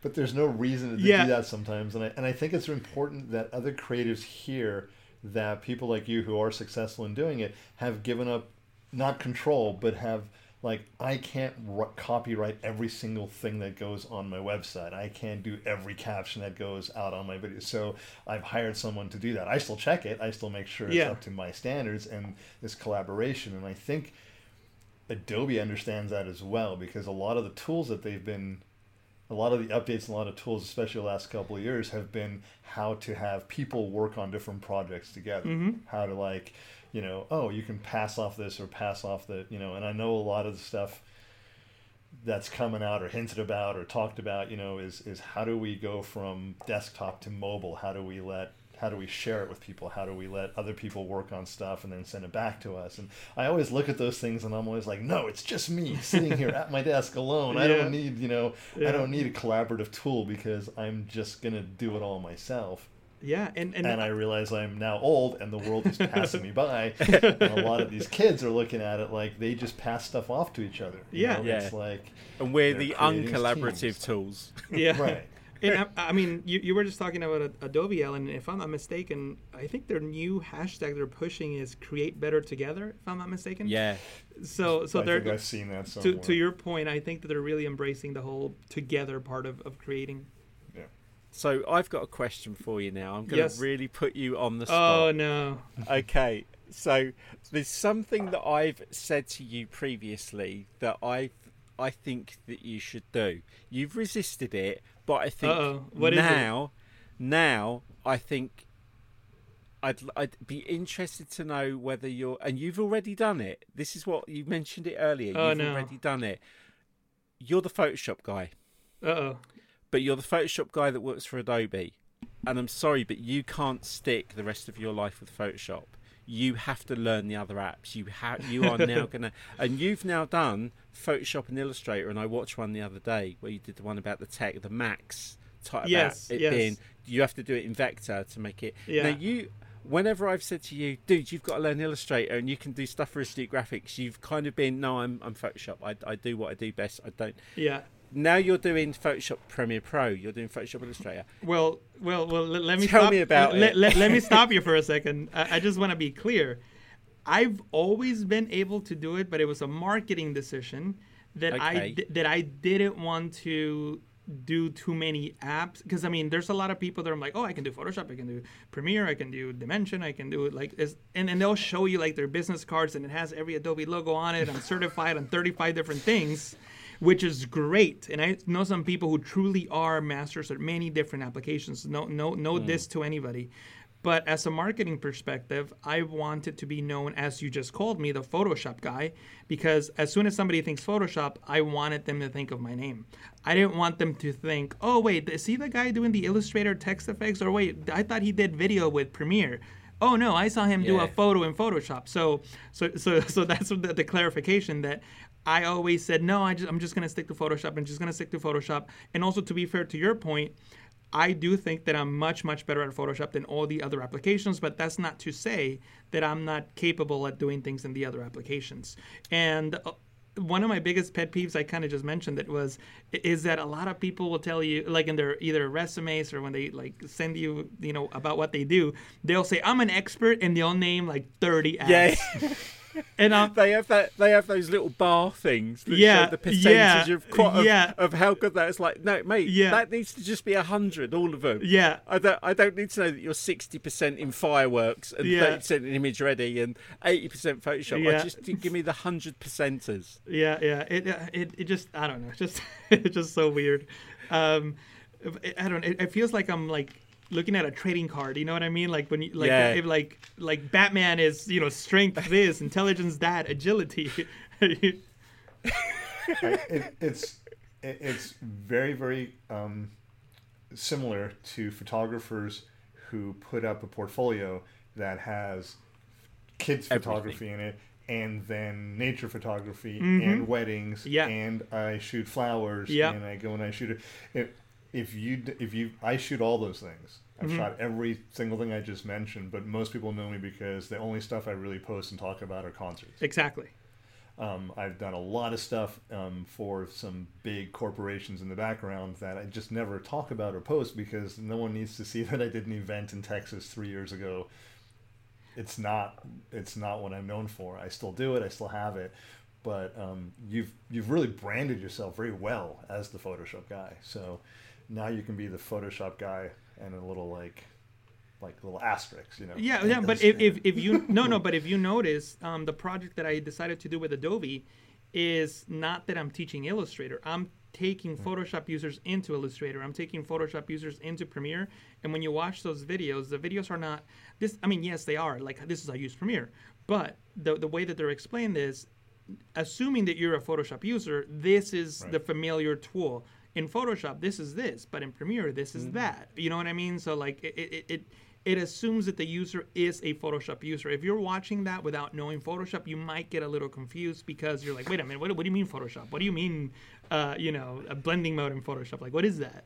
But there's no reason to yeah. do that sometimes, and I and I think it's important that other creatives hear that people like you who are successful in doing it have given up not control, but have like I can't r- copyright every single thing that goes on my website. I can't do every caption that goes out on my video. So I've hired someone to do that. I still check it. I still make sure it's yeah. up to my standards and this collaboration. And I think Adobe understands that as well because a lot of the tools that they've been a lot of the updates and a lot of tools, especially the last couple of years, have been how to have people work on different projects together. Mm-hmm. How to like you know, oh, you can pass off this or pass off the, you know, and I know a lot of the stuff that's coming out or hinted about or talked about, you know, is is how do we go from desktop to mobile? How do we let how do we share it with people? How do we let other people work on stuff and then send it back to us? And I always look at those things and I'm always like, no, it's just me sitting here at my desk alone. Yeah. I don't need, you know, yeah. I don't need a collaborative tool because I'm just gonna do it all myself. Yeah, and and, and I realize I'm now old and the world is passing me by, and a lot of these kids are looking at it like they just pass stuff off to each other. yeah, know? yeah. It's like, and we're the uncollaborative tools. Yeah, right. And I, I, mean, you, you were just talking about Adobe, Alan. If I'm not mistaken, I think their new hashtag they're pushing is "Create Better Together." If I'm not mistaken. Yeah. So, so I they're. Think I've seen that somewhere. To, to your point, I think that they're really embracing the whole together part of, of creating. So I've got a question for you now. I'm going yes. to really put you on the oh, spot. Oh no. okay. So there's something that I've said to you previously that I I think that you should do. You've resisted it, but I think now now I think I'd I'd be interested to know whether you're and you've already done it. This is what you mentioned it earlier. Oh, you've no. already done it. You're the Photoshop guy. Uh oh but you're the Photoshop guy that works for Adobe. And I'm sorry, but you can't stick the rest of your life with Photoshop. You have to learn the other apps. You have. You are now gonna, and you've now done Photoshop and Illustrator. And I watched one the other day where you did the one about the tech, the Max type. Yes, it yes. being you have to do it in Vector to make it. Yeah. Now you whenever I've said to you, dude, you've got to learn Illustrator and you can do stuff for Astute Graphics, you've kind of been, no, I'm, I'm Photoshop. I, I do what I do best. I don't. Yeah now you're doing Photoshop Premiere Pro. You're doing Photoshop Illustrator. Well, well, well. Let, let me tell stop, me about let, it. Let, let, me stop you for a second. I, I just want to be clear. I've always been able to do it, but it was a marketing decision that okay. I that I didn't want to do too many apps because I mean there's a lot of people that are like oh I can do Photoshop I can do Premiere I can do Dimension I can do it like this and, and they'll show you like their business cards and it has every Adobe logo on it I'm certified on 35 different things which is great. And I know some people who truly are masters at many different applications. No, no, no mm. this to anybody. But as a marketing perspective, I wanted to be known as you just called me, the Photoshop guy, because as soon as somebody thinks Photoshop, I wanted them to think of my name. I didn't want them to think, oh, wait, is he the guy doing the Illustrator text effects? Or wait, I thought he did video with Premiere oh no, I saw him yeah. do a photo in Photoshop. So so so so that's the, the, clarification that I always said, no, I just, I'm just going to stick to Photoshop. I'm just going to stick to Photoshop. And also, to be fair to your point, I do think that I'm much, much better at Photoshop than all the other applications, but that's not to say that I'm not capable at doing things in the other applications. And uh, one of my biggest pet peeves, I kind of just mentioned it, was is that a lot of people will tell you, like in their either resumes or when they like send you, you know, about what they do, they'll say I'm an expert, and they'll name like 30 apps. Yeah. and um, they have that they have those little bar things that yeah, show the percentage yeah, of, of, yeah. of how good that is. Like, no, mate, yeah. that needs to just be hundred, all of them. Yeah, I don't I don't need to know that you're sixty percent in fireworks and thirty yeah. percent in image ready and eighty percent Photoshop. Yeah. I just give me the hundred percenters. Yeah, yeah. It, it it just I don't know. Just it's just so weird. Um, I don't. It, it feels like I'm like looking at a trading card. You know what I mean? Like when you like yeah. if like like Batman is you know strength this, intelligence that, agility. it, it's it, it's very very um, similar to photographers who put up a portfolio that has kids Everything. photography in it and then nature photography mm-hmm. and weddings yeah. and I shoot flowers yeah. and I go and I shoot it if you if you I shoot all those things I've mm-hmm. shot every single thing I just mentioned, but most people know me because the only stuff I really post and talk about are concerts. Exactly. Um, I've done a lot of stuff um, for some big corporations in the background that I just never talk about or post because no one needs to see that I did an event in Texas three years ago. It's not it's not what I'm known for. I still do it. I still have it, but um, you've you've really branded yourself very well as the Photoshop guy. So now you can be the Photoshop guy and a little like like little asterisks, you know. Yeah, yeah, but if, if, if you no no, but if you notice, um, the project that I decided to do with Adobe is not that I'm teaching Illustrator. I'm taking hmm. Photoshop users into Illustrator. I'm taking Photoshop users into Premiere. And when you watch those videos, the videos are not this. I mean, yes, they are. Like this is how I use Premiere, but the the way that they're explained is, assuming that you're a Photoshop user, this is right. the familiar tool. In Photoshop, this is this, but in Premiere, this is mm-hmm. that. You know what I mean? So like it, it, it it assumes that the user is a Photoshop user. If you're watching that without knowing Photoshop, you might get a little confused because you're like, wait a minute, what, what do you mean Photoshop? What do you mean, uh, you know, a blending mode in Photoshop? Like, what is that?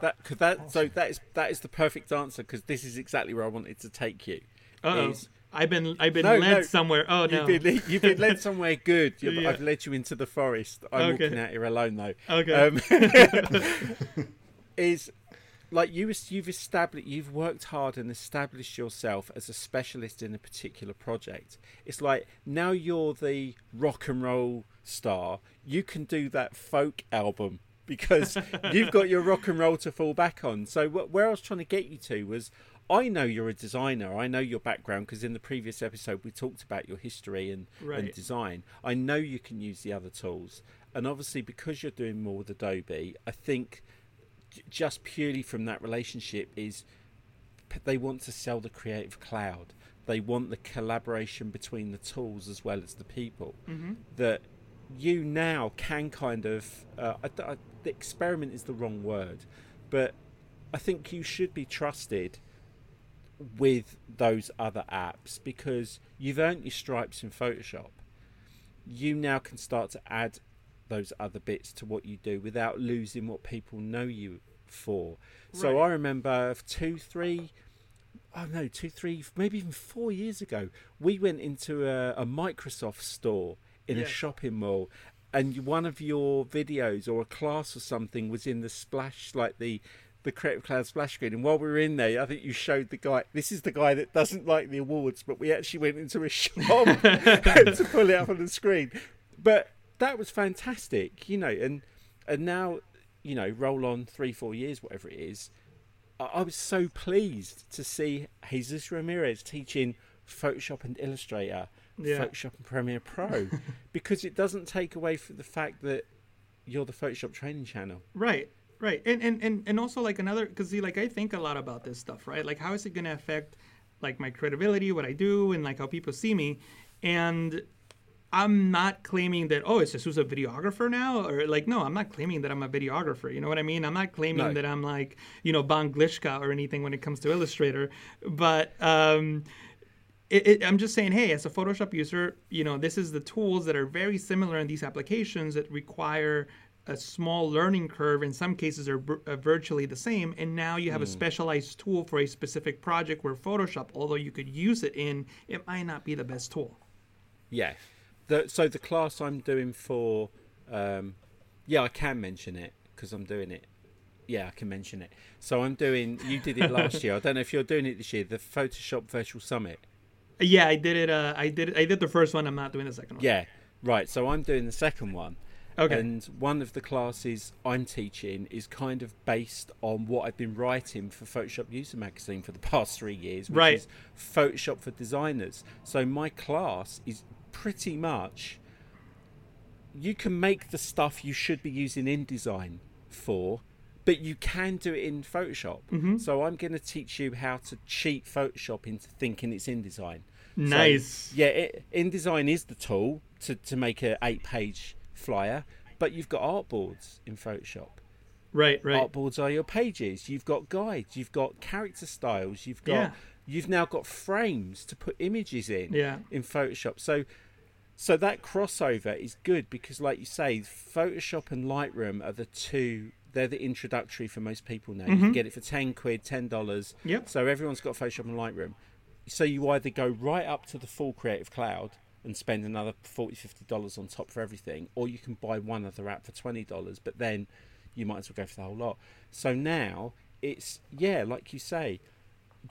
That, cause that so that is that is the perfect answer because this is exactly where I wanted to take you. Oh, I've been I've been no, led no. somewhere. Oh no, you've been, you've been led somewhere good. Yeah. I've led you into the forest. I'm okay. walking out here alone though. Okay. Um, is like you you've established you've worked hard and established yourself as a specialist in a particular project it's like now you're the rock and roll star you can do that folk album because you've got your rock and roll to fall back on so where i was trying to get you to was I know you're a designer. I know your background because in the previous episode we talked about your history and, right. and design. I know you can use the other tools. And obviously, because you're doing more with Adobe, I think just purely from that relationship is they want to sell the creative cloud they want the collaboration between the tools as well as the people mm-hmm. that you now can kind of uh, I, I, the experiment is the wrong word but i think you should be trusted with those other apps because you've earned your stripes in photoshop you now can start to add those other bits to what you do without losing what people know you for. Right. So I remember two, three, oh no, two, three, maybe even four years ago, we went into a, a Microsoft store in yeah. a shopping mall, and one of your videos or a class or something was in the splash, like the the Creative Cloud splash screen. And while we were in there, I think you showed the guy. This is the guy that doesn't like the awards, but we actually went into a shop to pull it up on the screen. But that was fantastic, you know. And and now, you know, roll on three, four years, whatever it is. I, I was so pleased to see Jesus Ramirez teaching Photoshop and Illustrator, yeah. Photoshop and Premiere Pro, because it doesn't take away from the fact that you're the Photoshop training channel. Right. Right. And and and, and also like another see like I think a lot about this stuff, right? Like how is it going to affect like my credibility, what I do and like how people see me? And I'm not claiming that oh, it's just who's a videographer now, or like no, I'm not claiming that I'm a videographer. You know what I mean? I'm not claiming no. that I'm like you know Von Glitschka or anything when it comes to Illustrator, but um, it, it, I'm just saying, hey, as a Photoshop user, you know this is the tools that are very similar in these applications that require a small learning curve. In some cases, are, b- are virtually the same, and now you have mm. a hmm. specialized tool for a specific project where Photoshop, although you could use it in, it might not be the best tool. Yeah the, so the class I'm doing for, um, yeah, I can mention it because I'm doing it. Yeah, I can mention it. So I'm doing. You did it last year. I don't know if you're doing it this year. The Photoshop Virtual Summit. Yeah, I did it. Uh, I did. I did the first one. I'm not doing the second one. Yeah, right. So I'm doing the second one. Okay. And one of the classes I'm teaching is kind of based on what I've been writing for Photoshop User Magazine for the past three years, which right. is Photoshop for Designers. So my class is pretty much you can make the stuff you should be using InDesign for, but you can do it in Photoshop. Mm-hmm. So I'm going to teach you how to cheat Photoshop into thinking it's InDesign. Nice. So, yeah, it, InDesign is the tool to, to make an eight page flyer, but you've got artboards in Photoshop. Right, right. Artboards are your pages. You've got guides. You've got character styles. You've got yeah. you've now got frames to put images in. Yeah. In Photoshop, so so that crossover is good because, like you say, Photoshop and Lightroom are the two. they're the introductory for most people now. Mm-hmm. You can get it for ten quid, ten dollars. Yep. So everyone's got Photoshop and Lightroom. So you either go right up to the full Creative Cloud and spend another 40 50 dollars on top for everything, or you can buy one other app for twenty dollars, but then you might as well go for the whole lot. So now it's yeah, like you say,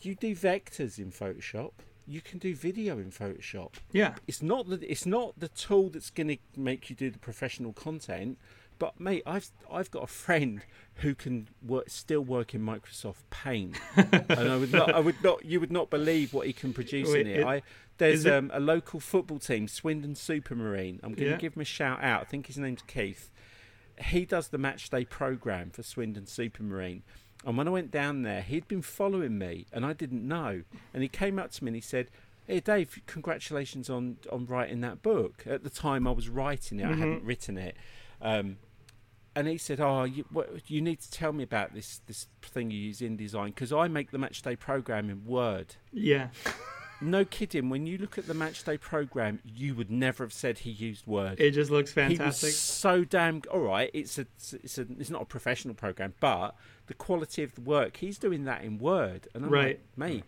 you do vectors in Photoshop you can do video in Photoshop. Yeah. It's not the it's not the tool that's going to make you do the professional content. But mate, I've I've got a friend who can work still work in Microsoft Paint, and I would not I would not you would not believe what he can produce Wait, in it. it I there's it, um, a local football team, Swindon Supermarine. I'm going to yeah. give him a shout out. I think his name's Keith. He does the match day program for Swindon Supermarine and when I went down there, he'd been following me, and I didn't know. And he came up to me and he said, "Hey, Dave, congratulations on on writing that book." At the time, I was writing it; mm-hmm. I hadn't written it. Um, and he said, "Oh, you, what, you need to tell me about this this thing you use InDesign because I make the matchday program in Word." Yeah. no kidding. When you look at the matchday program, you would never have said he used Word. It just looks fantastic. He was so damn all right. It's a it's a it's not a professional program, but the quality of the work he's doing that in Word, and I'm right. like, mate.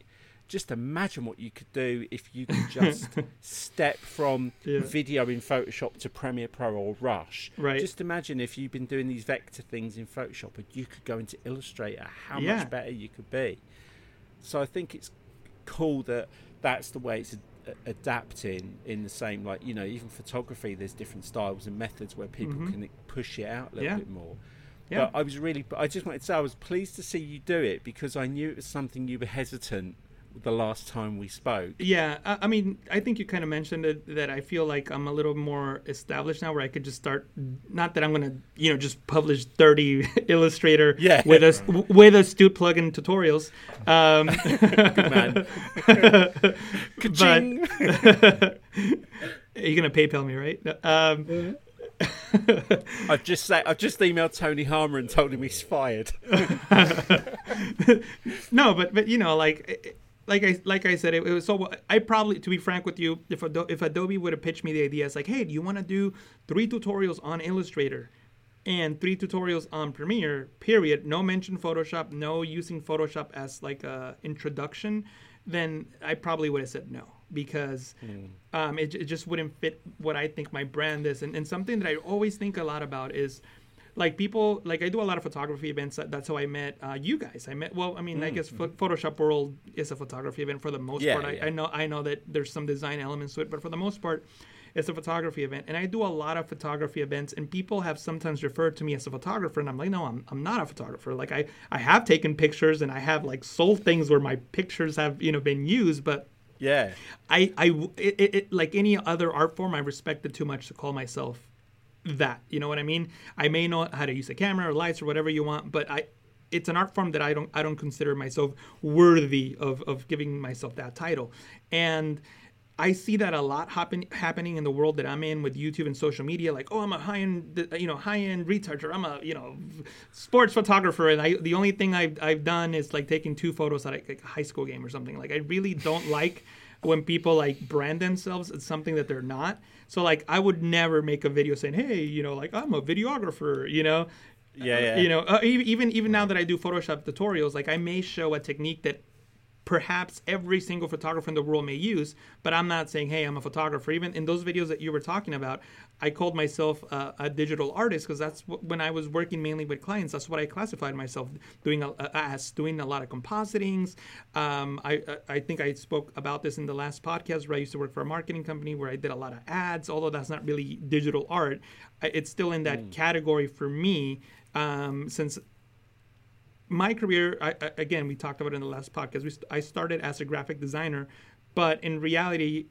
Just imagine what you could do if you could just step from yeah. video in Photoshop to Premiere Pro or Rush. Right. Just imagine if you've been doing these vector things in Photoshop and you could go into Illustrator, how yeah. much better you could be. So I think it's cool that that's the way it's adapting in the same like you know even photography there's different styles and methods where people mm-hmm. can push it out a little yeah. bit more yeah. but i was really i just wanted to say i was pleased to see you do it because i knew it was something you were hesitant the last time we spoke. Yeah, I, I mean, I think you kind of mentioned it, that I feel like I'm a little more established now, where I could just start. Not that I'm gonna, you know, just publish 30 Illustrator yeah. with us with astute plugin tutorials. Um, Good man. but, are you gonna PayPal me, right? Um, I've just say, I've just emailed Tony Harmer and told him he's fired. no, but but you know, like like I like I said, it, it, was so. I probably, to be frank with you, if Adobe, if Adobe would have pitched me the idea, it's like, hey, do you want to do three tutorials on Illustrator and three tutorials on Premiere? Period. No mention Photoshop. No using Photoshop as like a introduction. Then I probably would have said no because mm. um, it, it just wouldn't fit what I think my brand is. And, and something that I always think a lot about is like people like I do a lot of photography events. That's how I met uh, you guys. I met well, I mean, mm, I guess mm-hmm. Photoshop World is a photography event for the most yeah, part. I, yeah. I, know I know that there's some design elements to it, but for the most part, it's a photography event. And I do a lot of photography events, and people have sometimes referred to me as a photographer, and I'm like, no, I'm I'm not a photographer. Like I I have taken pictures, and I have like sold things where my pictures have you know been used, but yeah, I I it, it, like any other art form, I respect it too much to call myself that. You know what I mean? I may know how to use a camera or lights or whatever you want, but I it's an art form that I don't I don't consider myself worthy of of giving myself that title. And I see that a lot happen, happening in the world that I'm in with YouTube and social media. Like, oh, I'm a high end, you know, high end retoucher. I'm a, you know, sports photographer, and I the only thing I've I've done is like taking two photos at like a high school game or something. Like, I really don't like when people like brand themselves as something that they're not. So like I would never make a video saying, "Hey, you know, like I'm a videographer," you know. Yeah, yeah. You know, uh, even even now that I do Photoshop tutorials, like I may show a technique that perhaps every single photographer in the world may use, but I'm not saying, hey, I'm a photographer. Even in those videos that you were talking about, I called myself a, a digital artist because that's what, when I was working mainly with clients. That's what I classified myself doing a, as doing a lot of compositings. Um, I, I think I spoke about this in the last podcast where I used to work for a marketing company where I did a lot of ads. Although that's not really digital art, it's still in that mm. category for me um, since my career, I, again, we talked about it in the last podcast. We, I started as a graphic designer, but in reality,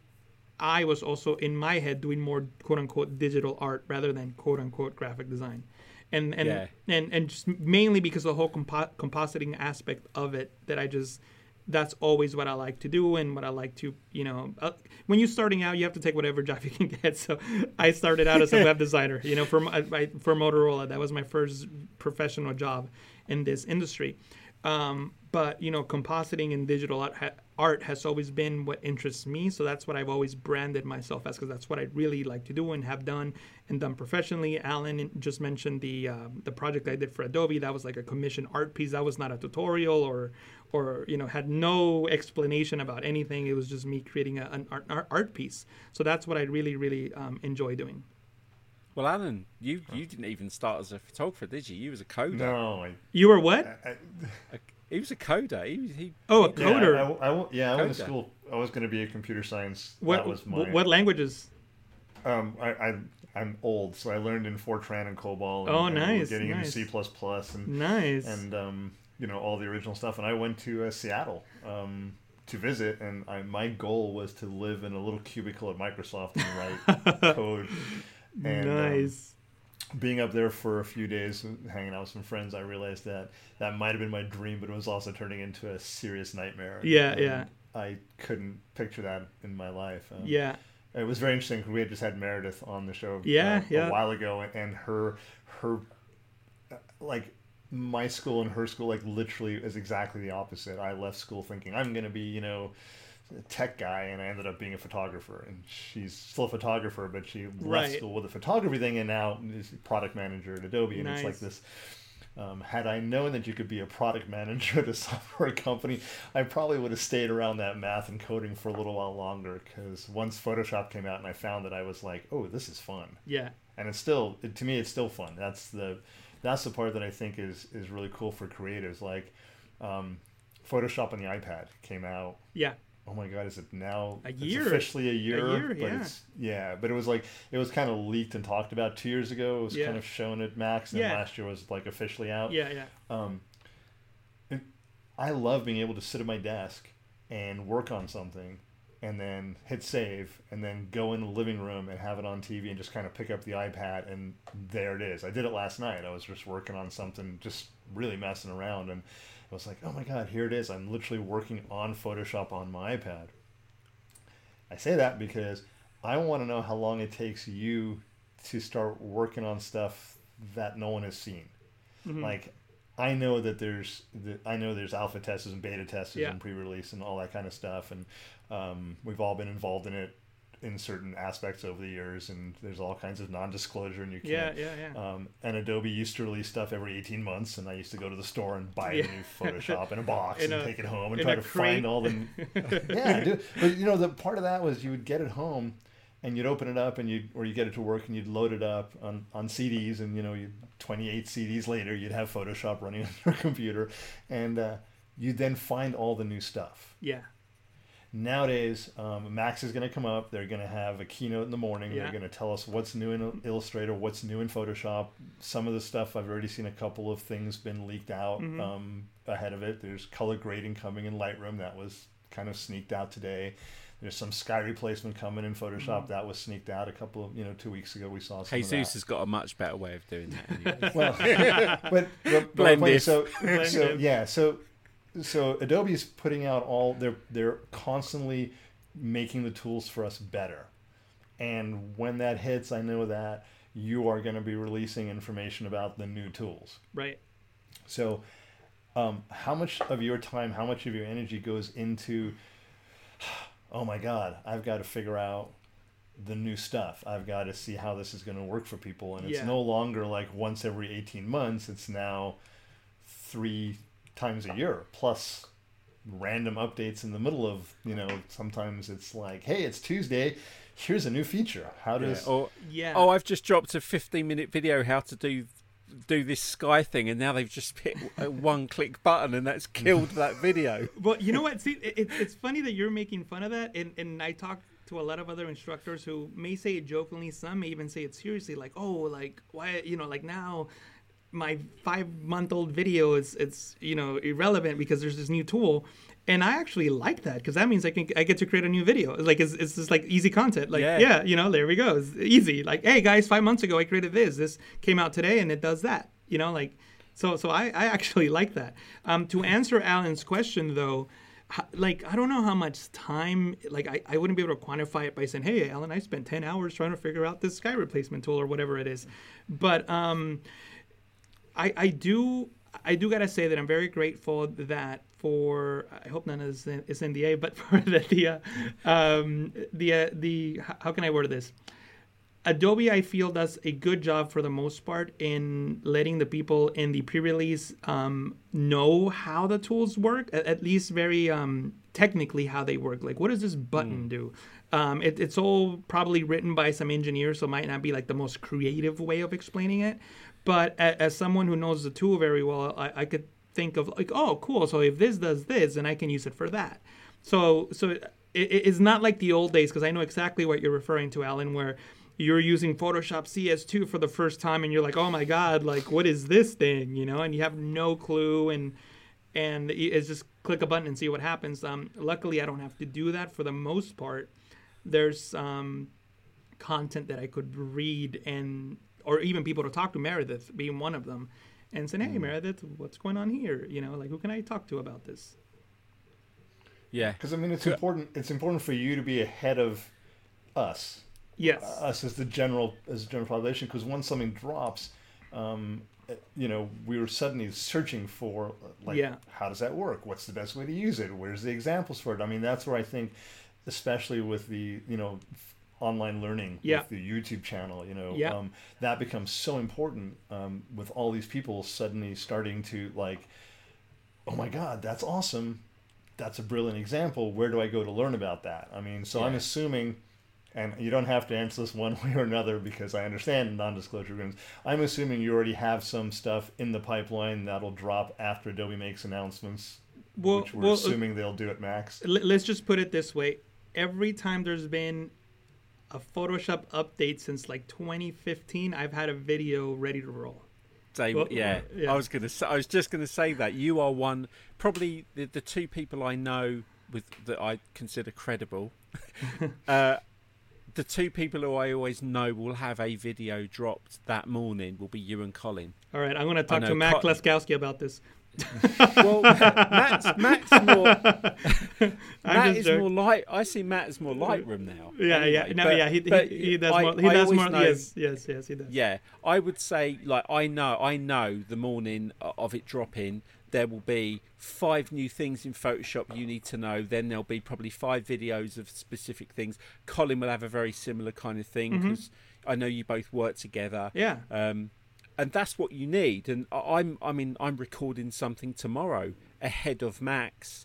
I was also in my head doing more quote unquote digital art rather than quote unquote graphic design. And and, yeah. and and just mainly because of the whole compo- compositing aspect of it that I just that's always what I like to do and what I like to, you know, uh, when you're starting out, you have to take whatever job you can get. So I started out as a web designer, you know, for, for Motorola. That was my first professional job in this industry. Um, but you know, compositing and digital art, ha- art has always been what interests me. So that's what I've always branded myself as, because that's what I really like to do and have done and done professionally. Alan just mentioned the uh, the project I did for Adobe. That was like a commission art piece. That was not a tutorial or or you know had no explanation about anything. It was just me creating a, an art, art piece. So that's what I really really um, enjoy doing. Well, Alan, you you didn't even start as a photographer, did you? You was a coder. No, I, you were what? I, I, he was a coder. He, he oh, a coder. Yeah, I, I yeah, I went to school. I was going to be a computer science. What that was my, what languages? Um, I, I I'm old, so I learned in Fortran and COBOL. And, oh, nice. And getting nice. into C plus plus and nice and um, you know all the original stuff. And I went to uh, Seattle um, to visit, and I, my goal was to live in a little cubicle at Microsoft and write code. And, um, nice. Um, being up there for a few days, hanging out with some friends, I realized that that might have been my dream, but it was also turning into a serious nightmare. Yeah, yeah. I couldn't picture that in my life. Um, yeah it was very interesting because we had just had Meredith on the show yeah, uh, yeah. a while ago, and her her like my school and her school like literally is exactly the opposite. I left school thinking I'm going to be you know tech guy, and I ended up being a photographer. And she's still a photographer, but she left right. school with a photography thing, and now is product manager at Adobe, and nice. it's like this um, had I known that you could be a product manager at a software company, I probably would have stayed around that math and coding for a little while longer. Because once Photoshop came out and I found that, I was like, "Oh, this is fun." Yeah. And it's still, it, to me, it's still fun. That's the, that's the part that I think is is really cool for creatives. Like, um, Photoshop on the iPad came out. Yeah oh my god, is it now? A year. officially a year. A year, but yeah. It's, yeah, but it was like it was kind of leaked and talked about two years ago. It was yeah. kind of shown at Max, and yeah. last year was like officially out. Yeah, yeah. Um, I love being able to sit at my desk and work on something, and then hit save, and then go in the living room and have it on TV, and just kind of pick up the iPad, and there it is. I did it last night. I was just working on something, just really messing around, and I was like, oh my god, here it is. I'm literally working on Photoshop on my iPad. I say that because I want to know how long it takes you to start working on stuff that no one has seen. Mm-hmm. Like, I know that there's the, I know there's alpha tests and beta tests yeah. and pre-release and all that kind of stuff, and um, we've all been involved in it in certain aspects over the years, and there's all kinds of non-disclosure, and you can't. Yeah, yeah, yeah. Um, and Adobe used to release stuff every 18 months, and I used to go to the store and buy yeah. a new Photoshop in a box in and a, take it home and try to crate. find all the. yeah, do, but you know the part of that was you would get it home, and you'd open it up, and you or you get it to work, and you'd load it up on on CDs, and you know you 28 CDs later, you'd have Photoshop running on your computer, and uh, you'd then find all the new stuff. Yeah nowadays um, max is going to come up they're going to have a keynote in the morning yeah. they're going to tell us what's new in illustrator what's new in photoshop some of the stuff i've already seen a couple of things been leaked out mm-hmm. um, ahead of it there's color grading coming in lightroom that was kind of sneaked out today there's some sky replacement coming in Photoshop mm-hmm. that was sneaked out a couple of you know two weeks ago. We saw some. Jesus has got a much better way of doing that. well, but, but, but so, so yeah, so so Adobe is putting out all they're they're constantly making the tools for us better. And when that hits, I know that you are going to be releasing information about the new tools. Right. So, um, how much of your time, how much of your energy goes into, oh my God, I've got to figure out the new stuff. I've got to see how this is going to work for people. And it's yeah. no longer like once every 18 months, it's now three times a year plus random updates in the middle of you know sometimes it's like hey it's tuesday here's a new feature. How does yeah. or yeah. oh i've just dropped a 15 minute video how to do do this sky thing and now they've just hit a one click button and that's killed that video. Well you know what? See it, it's funny that you're making fun of that and, and i talk to a lot of other instructors who may say it jokingly some may even say it seriously like oh like why you know like now my five month old video is it's you know irrelevant because there's this new tool. And i actually like that because that means i can i get to create a new video. Like it's, it's just like easy content. Like yeah. yeah you know there we go. It's easy. Like hey guys five months ago i created this. This came out today and it does that you know like so so i, I actually like that. Um, to answer alan's question though like I don't know how much time like I, I wouldn't be able to quantify it by saying hey Alan I spent 10 hours trying to figure out this sky replacement tool or whatever it is. But um I, I do I do gotta say that I'm very grateful that for I hope none is is NDA, but for the the uh, um, the uh, the how can I word this? Adobe, I feel, does a good job for the most part in letting the people in the pre-release um, know how the tools work, at, at least very um, technically how they work. Like, what does this button mm. do? Um, it, it's all probably written by some engineer, so it might not be like the most creative way of explaining it. But as, someone who knows the tool very well, I, I could think of like, oh, cool. So if this does this, then I can use it for that. So so it, it's not like the old days because I know exactly what you're referring to, Alan, where you're using Photoshop CS2 for the first time and you're like, oh my god, like what is this thing, you know? And you have no clue and and it's just click a button and see what happens. Um, luckily, I don't have to do that for the most part. There's um, content that I could read and or even people to talk to. Meredith being one of them, and saying, "Hey, mm. Meredith, what's going on here? You know, like who can I talk to about this?" Yeah, because I mean, it's important. It's important for you to be ahead of us yes uh, us as the general as the general population because once something drops um, you know we were suddenly searching for like yeah. how does that work what's the best way to use it where's the examples for it i mean that's where i think especially with the you know online learning yeah. with the youtube channel you know yeah. um, that becomes so important um, with all these people suddenly starting to like oh my god that's awesome that's a brilliant example where do i go to learn about that i mean so yeah. i'm assuming and you don't have to answer this one way or another because I understand non-disclosure agreements. I'm assuming you already have some stuff in the pipeline that'll drop after Adobe makes announcements, well, which we're well, uh, assuming they'll do at Max. Let's just put it this way: every time there's been a Photoshop update since like 2015, I've had a video ready to roll. Same, well, yeah. yeah. I was gonna. Say, I was just gonna say that you are one, probably the, the two people I know with that I consider credible. uh, the two people who I always know will have a video dropped that morning will be you and Colin. All right, I'm going to talk to Matt Co- Kloskowski about this. well, Matt's, Matt's more. Matt is joking. more light. I see Matt as more Lightroom now. Yeah, anyway. yeah, no, but, yeah. He, he, he does I, more. He I does more. Know, yes, yes, yes. He does. Yeah, I would say like I know, I know the morning of it dropping there will be five new things in Photoshop you need to know. Then there'll be probably five videos of specific things. Colin will have a very similar kind of thing because mm-hmm. I know you both work together. Yeah. Um, and that's what you need. And I'm, I mean, I'm recording something tomorrow ahead of Max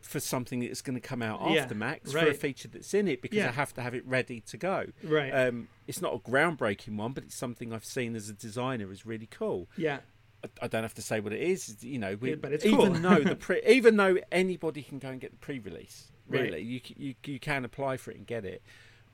for something that's going to come out after yeah, Max right. for a feature that's in it because yeah. I have to have it ready to go. Right. Um, it's not a groundbreaking one, but it's something I've seen as a designer is really cool. Yeah. I don't have to say what it is. You know, we, yeah, but it's even cool. though the pre, even though anybody can go and get the pre-release, really, right. you, you you can apply for it and get it.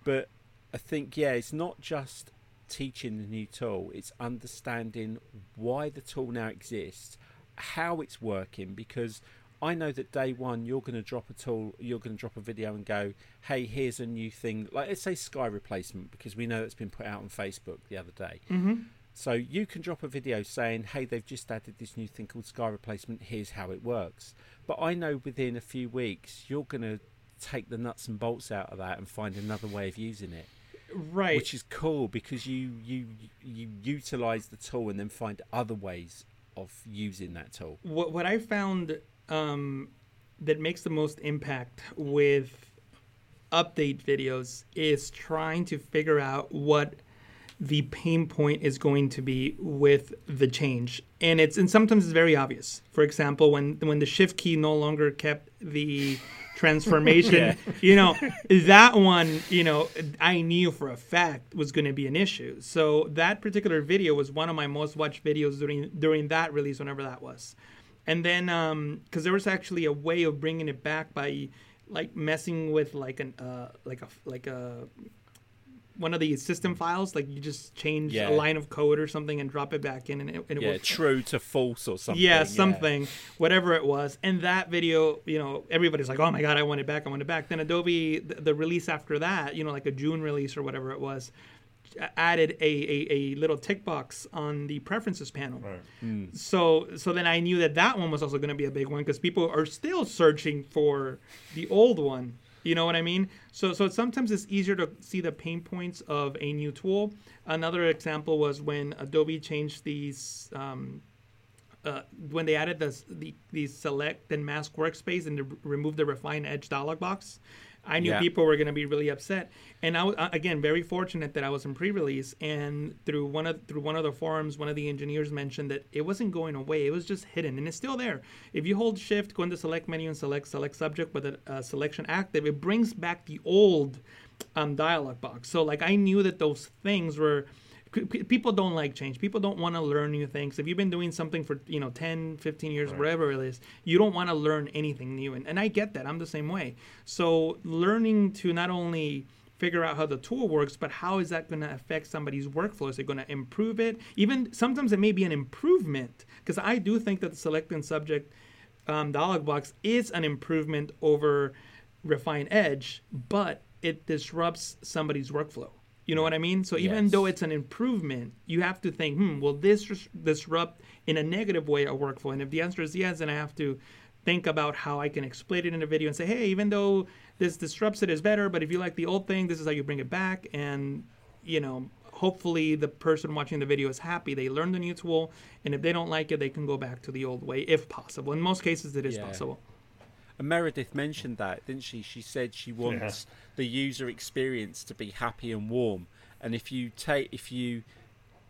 But I think yeah, it's not just teaching the new tool; it's understanding why the tool now exists, how it's working. Because I know that day one you're going to drop a tool, you're going to drop a video and go, "Hey, here's a new thing." Like let's say sky replacement, because we know that's been put out on Facebook the other day. Mm-hmm so you can drop a video saying, hey, they've just added this new thing called sky replacement, here's how it works. But I know within a few weeks you're going to take the nuts and bolts out of that and find another way of using it. Right. Which is cool because you you you utilize the tool and then find other ways of using that tool. What what I found um, that makes the most impact with update videos is trying to figure out what the pain point is going to be with the change and it's and sometimes it's very obvious for example when when the shift key no longer kept the transformation. Yeah. you know that one you know i knew for a fact was going to be an issue. So that particular video was one of my most watched videos during during that release whenever that was. And then um because there was actually a way of bringing it back by like messing with like an uh like a like a one of the system files, like you just change yeah. a line of code or something and drop it back in, and it, and it yeah, will true to false or something. Yeah, something, yeah. whatever it was. And that video, you know, everybody's like, "Oh my god, I want it back! I want it back!" Then Adobe, the, the release after that, you know, like a June release or whatever it was, added a, a, a, little tick box on the preferences panel. Right. Mm. So so then I knew that that one was also going to be a big one because people are still searching for the old one. You know what I mean? So so sometimes it's easier to see the pain points of a new tool. Another example was when Adobe changed these um, uh, when they added this, the the select and mask workspace and to remove the refine edge dialog box. I knew yeah. people were going to be really upset, and I was again very fortunate that I was in pre-release. And through one of through one of the forums, one of the engineers mentioned that it wasn't going away; it was just hidden, and it's still there. If you hold Shift, go into Select menu, and select Select Subject with a uh, selection active, it brings back the old um, dialog box. So like I knew that those things were people don't like change. People don't want to learn new things. If you've been doing something for you know 10 15 years right. whatever it is you don't want to learn anything new and, and i get that. I'm the same way. So learning to not only figure out how the tool works but how is that going to affect somebody's workflow? Is it going to improve it? Even sometimes it may be an improvement because i do think that the select and subject um, dialog box is an improvement over refine edge but it disrupts somebody's workflow you know what I mean? So even yes. though it's an improvement, you have to think, hmm, will this disrupt in a negative way a workflow? And if the answer is yes, then I have to think about how I can explain it in a video and say, hey, even though this disrupts it is better, but if you like the old thing, this is how you bring it back. And, you know, hopefully the person watching the video is happy. They learned the new tool. And if they don't like it, they can go back to the old way if possible. In most cases, it is yeah. possible. And Meredith mentioned that, didn't she? She said she wants yeah. the user experience to be happy and warm. And if you take, if you,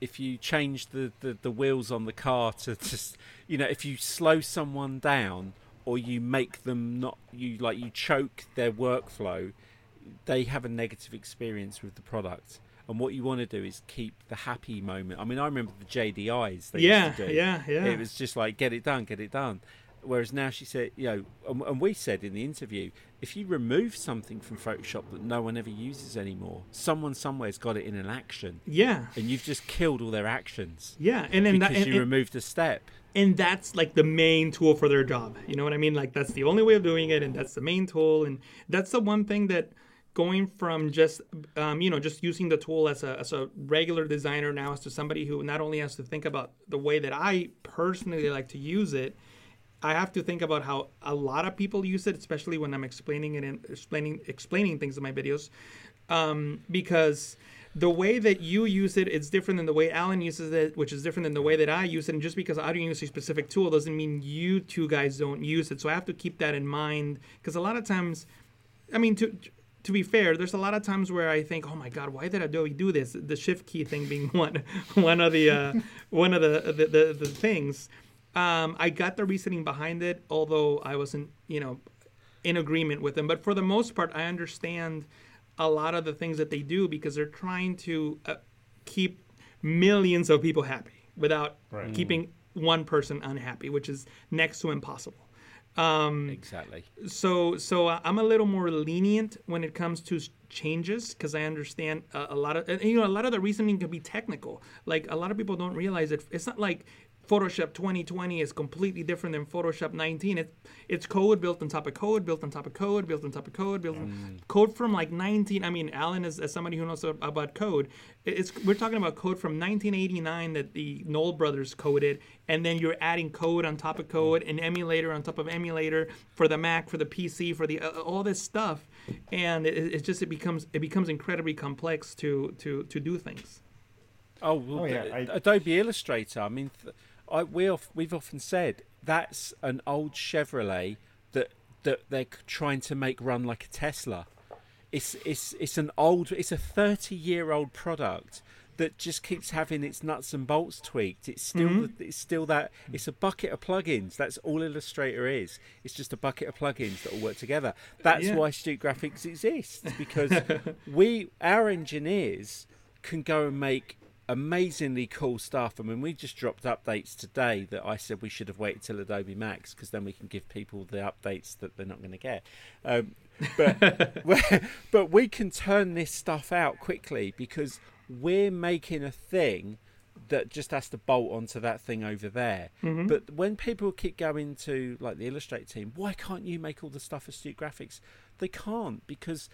if you change the, the, the wheels on the car to just, you know, if you slow someone down or you make them not, you like you choke their workflow, they have a negative experience with the product. And what you want to do is keep the happy moment. I mean, I remember the JDIs. They yeah, used to do. yeah, yeah. It was just like get it done, get it done. Whereas now she said, you know, and, and, we said in the interview, if you remove something from Photoshop that no one ever uses anymore, someone somewhere's got it in an action. Yeah. And you've just killed all their actions. Yeah, and then because that, and, you and, removed a step. And that's like the main tool for their job. You know what I mean? Like that's the only way of doing it, and that's the main tool. And that's the one thing that going from just um, you know just using the tool as a, as a regular designer now as to somebody who not only has to think about the way that I personally like to use it I have to think about how a lot of people use it, especially when I'm explaining it and explaining explaining things in my videos, um, because the way that you use it is different than the way Alan uses it, which is different than the way that I use it. And just because I don't use a specific tool doesn't mean you two guys don't use it. So I have to keep that in mind because a lot of times, I mean, to to be fair, there's a lot of times where I think, oh my God, why did Adobe do this? The shift key thing being one one of the uh, one of the the, the, the things. Um, I got the reasoning behind it, although I wasn't, you know, in agreement with them. But for the most part, I understand a lot of the things that they do because they're trying to uh, keep millions of people happy without right. keeping one person unhappy, which is next to impossible. Um, exactly. So, so I'm a little more lenient when it comes to changes because I understand a, a lot of, you know, a lot of the reasoning can be technical. Like a lot of people don't realize it. It's not like Photoshop 2020 is completely different than Photoshop 19. It's it's code built on top of code, built on top of code, built on top of code, built mm. code from like 19. I mean, Alan is as somebody who knows about code. It's we're talking about code from 1989 that the Knoll brothers coded, and then you're adding code on top of code, an emulator on top of emulator for the Mac, for the PC, for the uh, all this stuff, and it, it just it becomes it becomes incredibly complex to to to do things. Oh, well, oh yeah, I... Adobe Illustrator. I mean. Th- I we we've often said that's an old Chevrolet that that they're trying to make run like a Tesla. It's it's it's an old it's a 30 year old product that just keeps having its nuts and bolts tweaked. It's still mm-hmm. it's still that it's a bucket of plugins. That's all Illustrator is. It's just a bucket of plugins that all work together. That's yeah. why Astute Graphics exists because we our engineers can go and make amazingly cool stuff. I mean, we just dropped updates today that I said we should have waited till Adobe Max because then we can give people the updates that they're not going to get. Um, but but we can turn this stuff out quickly because we're making a thing that just has to bolt onto that thing over there. Mm-hmm. But when people keep going to like the Illustrate team, why can't you make all the stuff for Astute Graphics? They can't because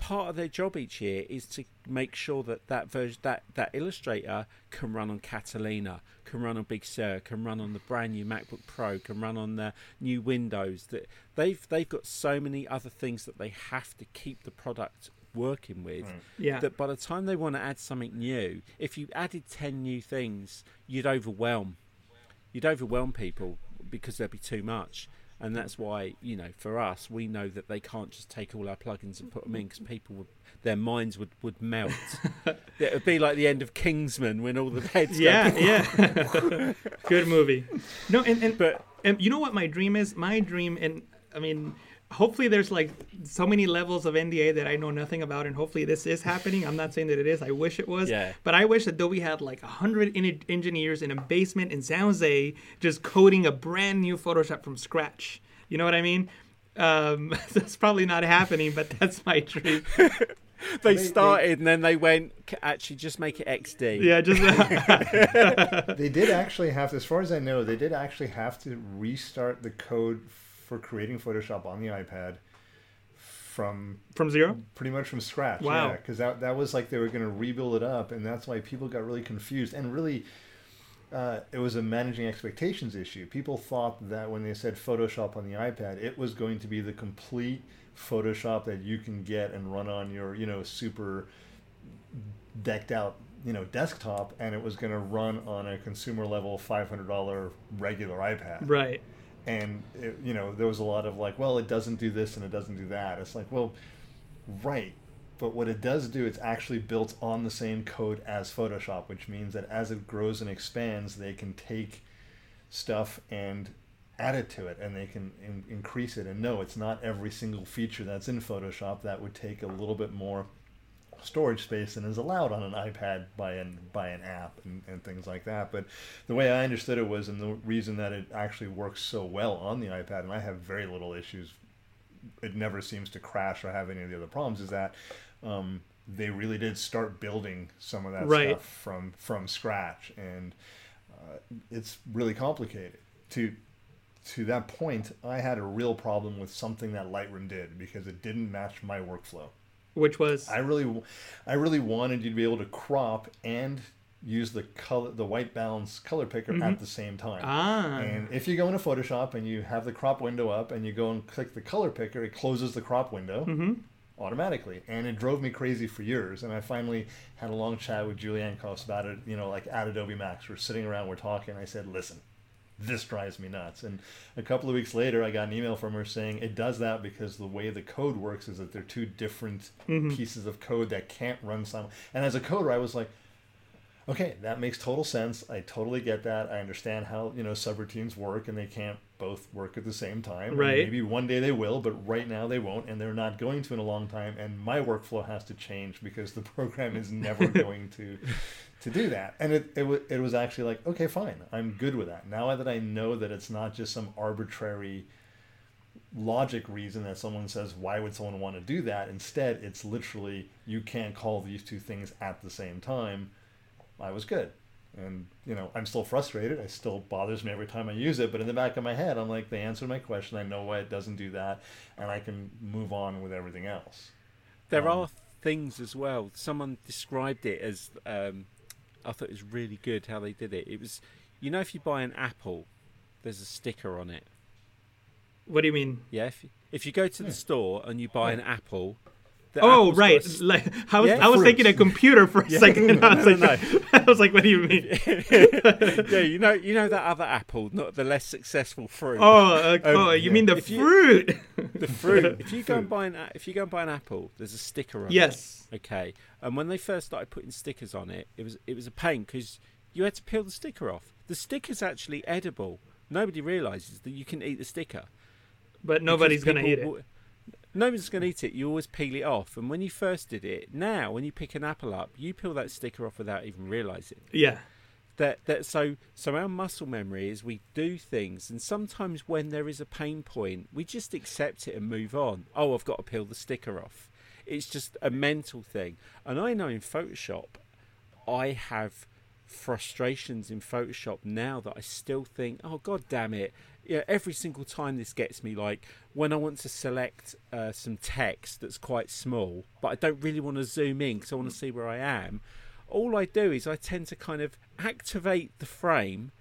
part of their job each year is to make sure that that version, that that Illustrator can run on Catalina, can run on Big Sur, can run on the brand new MacBook Pro, can run on the new Windows. That they've they've got so many other things that they have to keep the product working with right. yeah. that by the time they want to add something new if you added 10 new things you'd overwhelm you'd overwhelm people because there'd be too much and that's why you know for us we know that they can't just take all our plugins and put them in because people would their minds would would melt. It would be like the end of kingsman when all the heads yeah yeah. Good movie. No and, and but and you know what my dream is? My dream and i mean hopefully there's like so many levels of NDA that I know nothing about, and hopefully this is happening. I'm not saying that it is. I wish it was. Yeah. But I wish that Adobe had like a hundred in- engineers in a basement in San Jose just coding a brand new Photoshop from scratch. You know what I mean? Um, that's probably not happening, but that's my dream. they, started and then they went actually just make it xd yeah just they did actually have as far as i know they did actually have to restart the code for creating Photoshop on the iPad from from zero, pretty much from scratch. Wow! Yeah, because that that was like they were going to rebuild it up, and that's why people got really confused and really. Uh, it was a managing expectations issue. People thought that when they said Photoshop on the iPad, it was going to be the complete Photoshop that you can get and run on your, you know, super decked out, you know, desktop, and it was going to run on a consumer level $500 regular iPad. Right and it, you know there was a lot of like well it doesn't do this and it doesn't do that. It's like well right. But what it does do it's actually built on the same code as photoshop which means that as it grows and expands they can take stuff and add it to it and they can in- increase it. And no it's not every single feature that's in photoshop that would take a little bit more storage space than is allowed on an iPad by an by an app and, and things like that. But the way I understood it was, and the reason that it actually works so well on the iPad, and I have very little issues. It never seems to crash or have any of the other problems. Is that um, they really did start building some of that right. stuff from from scratch, and uh, it's really complicated. To to that point, I had a real problem with something that Lightroom did because it didn't match my workflow. Which was I really, I really wanted you to be able to crop and use the color, the white balance color picker mm-hmm. at the same time. Ah. And if you go into Photoshop and you have the crop window up and you go and click the color picker, it closes the crop window. Mm-hmm. Automatically, and it drove me crazy for years. And I finally had a long chat with Julieanne Kost about it. You know, like at Adobe Max, we're sitting around, we're talking. I said, "Listen, this drives me nuts. And a couple of weeks later, I got an email from her saying it does that because the way the code works is that they're two different mm-hmm. pieces of code that can't run simultaneously. And as a coder, I was like, okay, that makes total sense. I totally get that. I understand how you know subroutines work, and they can't both work at the same time. Right. And maybe one day they will, but right now they won't, and they're not going to in a long time. And my workflow has to change because the program is never going to to do that. And it, it, w- it was actually like, okay, fine, I'm good with that. Now that I know that it's not just some arbitrary logic reason that someone says, why would someone want to do that? Instead, it's literally, you can't call these two things at the same time. I was good. And, you know, I'm still frustrated. It still bothers me every time I use it. But in the back of my head, I'm like, they answered my question. I know why it doesn't do that. And I can move on with everything else. There um, are things as well. Someone described it as um, I thought it was really good how they did it. It was, you know, if you buy an apple, there's a sticker on it. What do you mean? Yeah, if you, if you go to the store and you buy an apple. oh right, a, like I was yeah? I was thinking a computer for a yeah. second. I was no, like, no. I was like, what do you mean? yeah, you know, you know that other apple, not the less successful fruit. Oh, uh, um, oh, you mean the fruit? You, the fruit. If you go and buy an if you go and buy an apple, there's a sticker on yes. it. Yes. Okay. And when they first started putting stickers on it, it was it was a pain because you had to peel the sticker off. The sticker's actually edible. Nobody realizes that you can eat the sticker. But nobody's going to eat it. Nobody's going to eat it. You always peel it off. And when you first did it, now when you pick an apple up, you peel that sticker off without even realizing. Yeah. That that so so our muscle memory is we do things, and sometimes when there is a pain point, we just accept it and move on. Oh, I've got to peel the sticker off. It's just a mental thing. And I know in Photoshop, I have frustrations in Photoshop now that I still think, oh god damn it! Yeah, every single time this gets me. Like when I want to select uh, some text that's quite small, but I don't really want to zoom in because I want to see where I am. All I do is I tend to kind of activate the frame.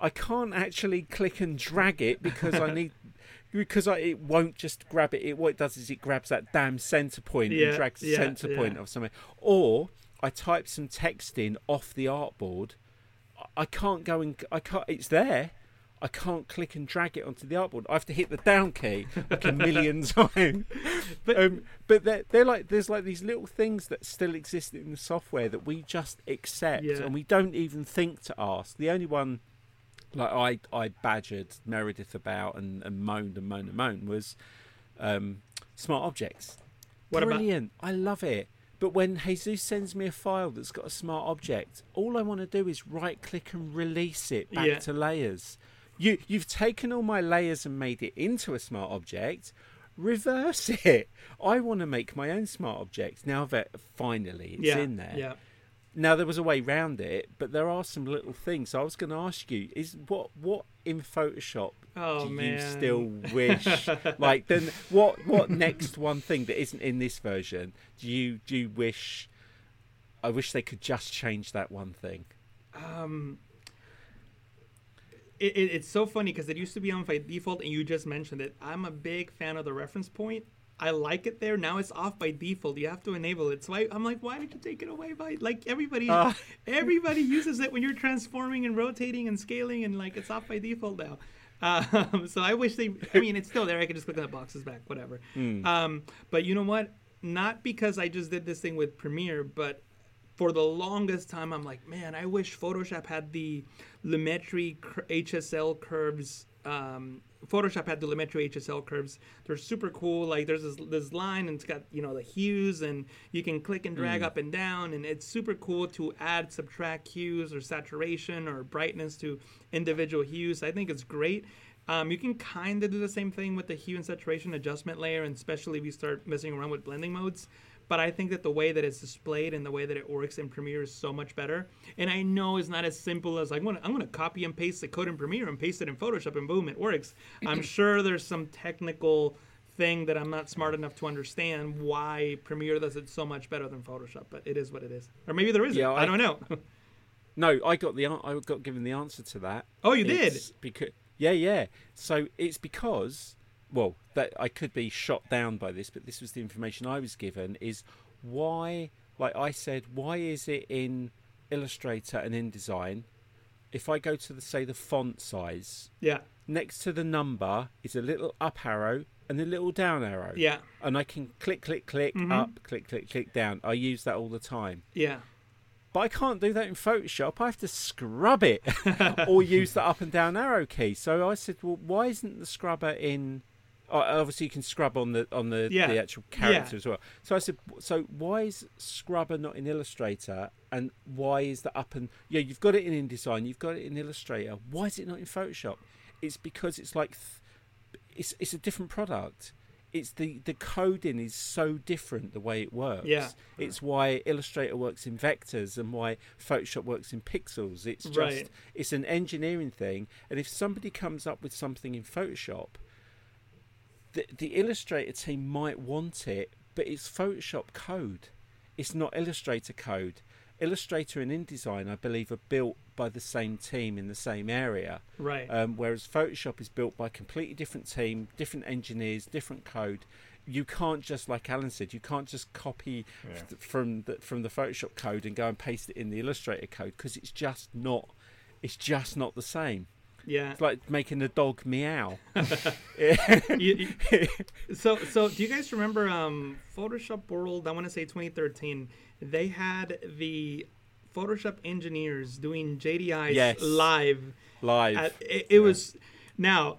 I can't actually click and drag it because I need because I, it won't just grab it. it. What it does is it grabs that damn center point yeah, and drags the yeah, center yeah. point of something. Or I type some text in off the artboard. I can't go and I can't. It's there. I can't click and drag it onto the artboard. I have to hit the down key like a million times. But um, but they're, they're like there's like these little things that still exist in the software that we just accept and we don't even think to ask. The only one like I I badgered Meredith about and, and moaned and moaned and moaned was um, smart objects. What Brilliant! About- I love it. But when Jesus sends me a file that's got a smart object, all I want to do is right click and release it back yeah. to layers. You you've taken all my layers and made it into a smart object. Reverse it. I want to make my own smart object now that finally it's yeah. in there. Yeah. Now there was a way round it, but there are some little things. So I was going to ask you: is what what in Photoshop oh, do man. you still wish? like then, what what next one thing that isn't in this version do you do you wish? I wish they could just change that one thing. Um, it, it, it's so funny because it used to be on by default, and you just mentioned it. I'm a big fan of the reference point. I like it there. Now it's off by default. You have to enable it. So I, am like, why did you take it away by like everybody? Uh. Everybody uses it when you're transforming and rotating and scaling, and like it's off by default now. Um, so I wish they. I mean, it's still there. I can just click on the boxes back, whatever. Mm. Um, but you know what? Not because I just did this thing with Premiere, but for the longest time, I'm like, man, I wish Photoshop had the Lumetri HSL curves um, Photoshop had the Lumetri HSL curves. They're super cool. Like there's this, this line and it's got you know the hues and you can click and drag mm. up and down and it's super cool to add subtract hues or saturation or brightness to individual hues. I think it's great. Um, you can kind of do the same thing with the hue and saturation adjustment layer, and especially if you start messing around with blending modes. But I think that the way that it's displayed and the way that it works in Premiere is so much better. And I know it's not as simple as like, I'm gonna, copy and paste the code in Premiere and paste it in Photoshop and boom, it works. I'm sure there's some technical thing that I'm not smart enough to understand why Premiere does it so much better than Photoshop, but it is what it is. Or maybe there isn't. Yeah, I, I don't know. no, I got the I got given the answer to that. Oh, you it's did? Because yeah, yeah. So it's because well, that I could be shot down by this, but this was the information I was given. Is why, like I said, why is it in Illustrator and InDesign? If I go to the say the font size, yeah, next to the number is a little up arrow and a little down arrow. Yeah, and I can click, click, click mm-hmm. up, click, click, click down. I use that all the time. Yeah. But I can't do that in Photoshop. I have to scrub it or use the up and down arrow key. So I said, well, why isn't the scrubber in obviously you can scrub on the on the, yeah. the actual character yeah. as well. So I said, so why is Scrubber not in Illustrator, and why is the up and yeah you've got it in InDesign, you've got it in Illustrator. Why is it not in Photoshop? It's because it's like th- it's it's a different product. It's the the coding is so different the way it works. Yeah, it's why Illustrator works in vectors and why Photoshop works in pixels. It's just right. it's an engineering thing, and if somebody comes up with something in Photoshop the, the Illustrator team might want it, but it's Photoshop code. It's not Illustrator code. Illustrator and InDesign, I believe, are built by the same team in the same area. Right. Um, whereas Photoshop is built by a completely different team, different engineers, different code. You can't just, like Alan said, you can't just copy yeah. from the from the Photoshop code and go and paste it in the Illustrator code because it's just not, it's just not the same. Yeah, it's like making the dog meow. you, you, so, so do you guys remember um, Photoshop World? I want to say 2013. They had the Photoshop engineers doing JDIs yes. live. Live. At, it, it yeah. was now.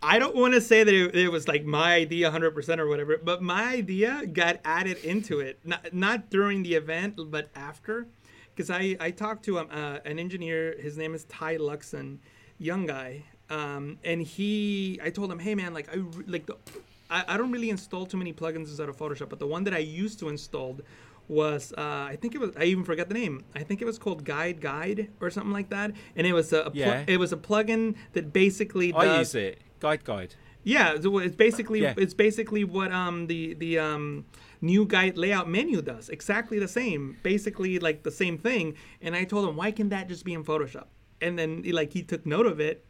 I don't want to say that it, it, was like my idea 100% or whatever, but my idea got added into it. Not, not during the event, but after. Because I, I talked to um, uh, an engineer, his name is Ty Luxon, young guy, um, and he, I told him, hey man, like I like the, I, I don't really install too many plugins out of Photoshop, but the one that I used to install was uh, I think it was I even forgot the name. I think it was called Guide Guide or something like that, and it was a, a yeah. it was a plugin that basically does, I use it Guide Guide. Yeah, it's basically yeah. it's basically what um the the um new guide layout menu does exactly the same basically like the same thing and i told him why can that just be in photoshop and then he, like he took note of it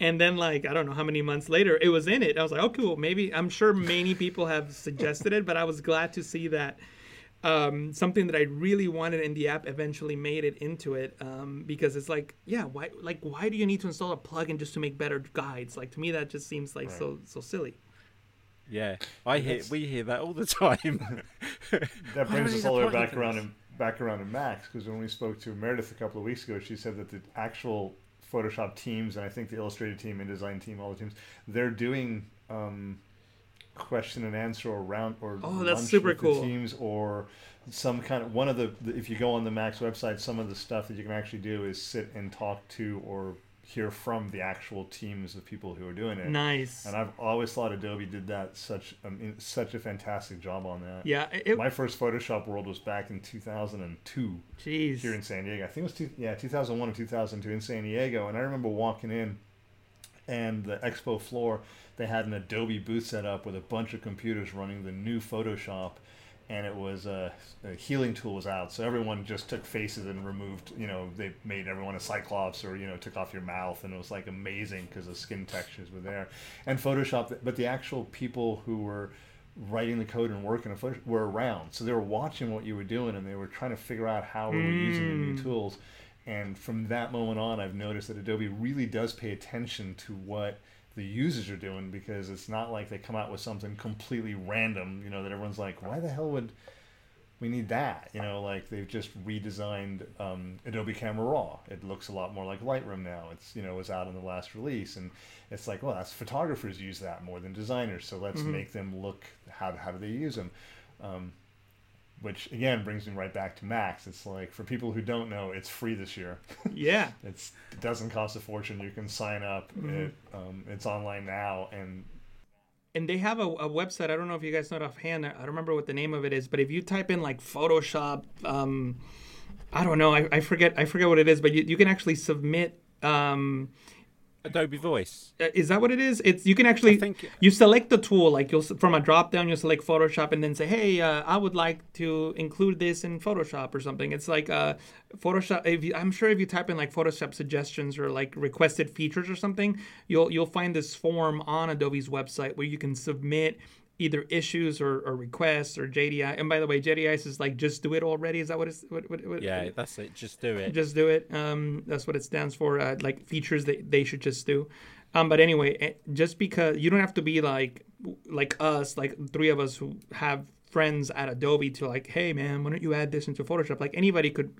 and then like i don't know how many months later it was in it i was like oh cool maybe i'm sure many people have suggested it but i was glad to see that um, something that I really wanted in the app eventually made it into it um, because it's like, yeah, why like why do you need to install a plugin just to make better guides? Like to me, that just seems like right. so so silly. Yeah, I hear we hear that all the time. that brings us all the way back around in back around in Max because when we spoke to Meredith a couple of weeks ago, she said that the actual Photoshop teams and I think the Illustrated team, and Design team, all the teams, they're doing um, question and answer or round or oh, that's super cool. teams or some kind of one of the, the if you go on the Max website, some of the stuff that you can actually do is sit and talk to or hear from the actual teams of people who are doing it. Nice. And I've always thought Adobe did that such such a fantastic job on that. Yeah. It, My first Photoshop World was back in 2002. Jeez. Here in San Diego. I think it was two, yeah 2001 or 2002 in San Diego, and I remember walking in, and the expo floor they had an Adobe booth set up with a bunch of computers running the new Photoshop and it was uh, a healing tool was out, so everyone just took faces and removed. You know, they made everyone a cyclops, or you know, took off your mouth, and it was like amazing because the skin textures were there. And Photoshop, but the actual people who were writing the code and working on Photoshop were around, so they were watching what you were doing, and they were trying to figure out how we were mm. using the new hmm. tools. And from that moment on, I've noticed that Adobe really does pay attention to what the users are doing because it's not like they come out with something completely random, you know, that everyone's like, why the hell would we need that? You know, like they've just redesigned um, Adobe Camera Raw. It looks a lot more like Lightroom now. It's, you know, was out in the last release. And it's like, well, that's photographers use that more than designers. So let's mm-hmm. make them look, how, how do they use them? Um, which again brings me right back to Max. It's like for people who don't know, it's free this year. Yeah, it's it doesn't cost a fortune. You can sign up. Mm-hmm. It, um, it's online now, and and they have a, a, website. I don't know if you guys know it offhand. I don't remember what the name of it is, but if you type in like Photoshop, um, I don't know. I, I forget. I forget what it is, but you, you can actually submit. Um, Adobe Voice. Uh, is that what it is? It's you can actually think, you select the tool like you'll from a drop down you select Photoshop and then say hey uh, I would like to include this in Photoshop or something. It's like uh, Photoshop. If you, I'm sure if you type in like Photoshop suggestions or like requested features or something, you'll you'll find this form on Adobe's website where you can submit either issues or, or requests or JDI. And by the way, JDI is like just do it already. Is that what it's what, what, what Yeah, that's it. Just do it. Just do it. Um, that's what it stands for. Uh, like features that they should just do. Um, but anyway, eh, just because you don't have to be like like us, like three of us who have friends at Adobe to like, hey man, why don't you add this into Photoshop? Like anybody could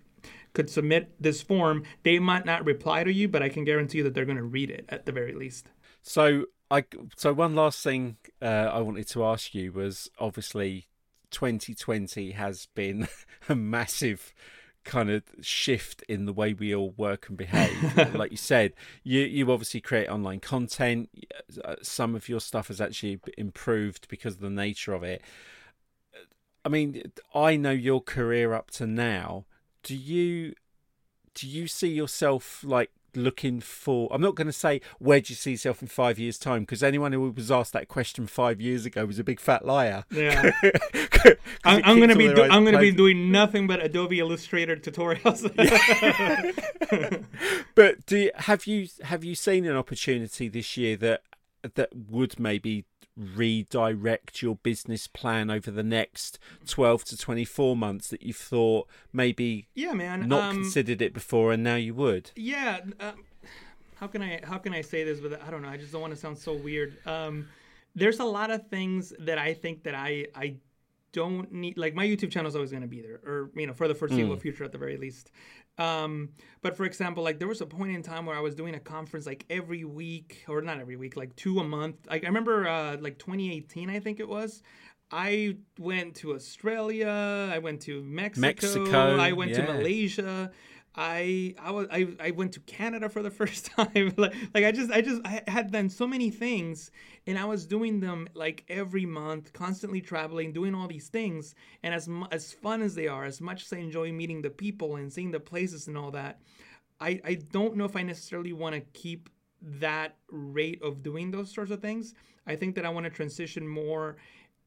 could submit this form. They might not reply to you, but I can guarantee you that they're going to read it at the very least. So I so one last thing uh, I wanted to ask you was obviously 2020 has been a massive kind of shift in the way we all work and behave. like you said, you you obviously create online content. Uh, some of your stuff has actually improved because of the nature of it. I mean, I know your career up to now. Do you do you see yourself like looking for i'm not going to say where do you see yourself in five years time because anyone who was asked that question five years ago was a big fat liar. Yeah. I'm, I'm going to be do, i'm going to be doing nothing but adobe illustrator tutorials. But do you, have you have you seen an opportunity this year that that would maybe redirect your business plan over the next 12 to 24 months that you thought maybe yeah man not um, considered it before and now you would? Yeah uh, how can i how can i say this but i don't know i just don't want to sound so weird. Um, there's a lot of things that i think that i i don't need like my youtube channel is always going to be there or you know for the foreseeable mm. future at the very least um, but for example, like there was a point in time where I was doing a conference like every week, or not every week, like two a month. Like I remember, uh, like 2018, I think it was. I went to Australia. I went to Mexico. Mexico I went yeah. to Malaysia. I I was I, I went to Canada for the first time. like, like I just I just I had done so many things and I was doing them like every month, constantly traveling, doing all these things. And as as fun as they are, as much as I enjoy meeting the people and seeing the places and all that, I I don't know if I necessarily want to keep that rate of doing those sorts of things. I think that I want to transition more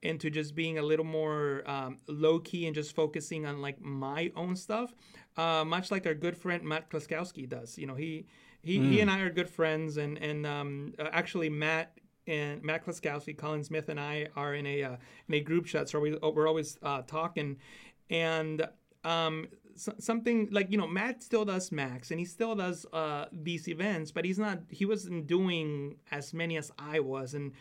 into just being a little more um, low key and just focusing on like my own stuff, uh, much like our good friend Matt Kloskowski does. You know, he he, mm. he and I are good friends, and and um, uh, actually Matt and Matt Kloskowski, Colin Smith, and I are in a uh, in a group chat, so we we're always uh, talking. and um, so, something like you know Matt still does Max and he still does uh, these events, but he's not. He wasn't doing as many as I was, and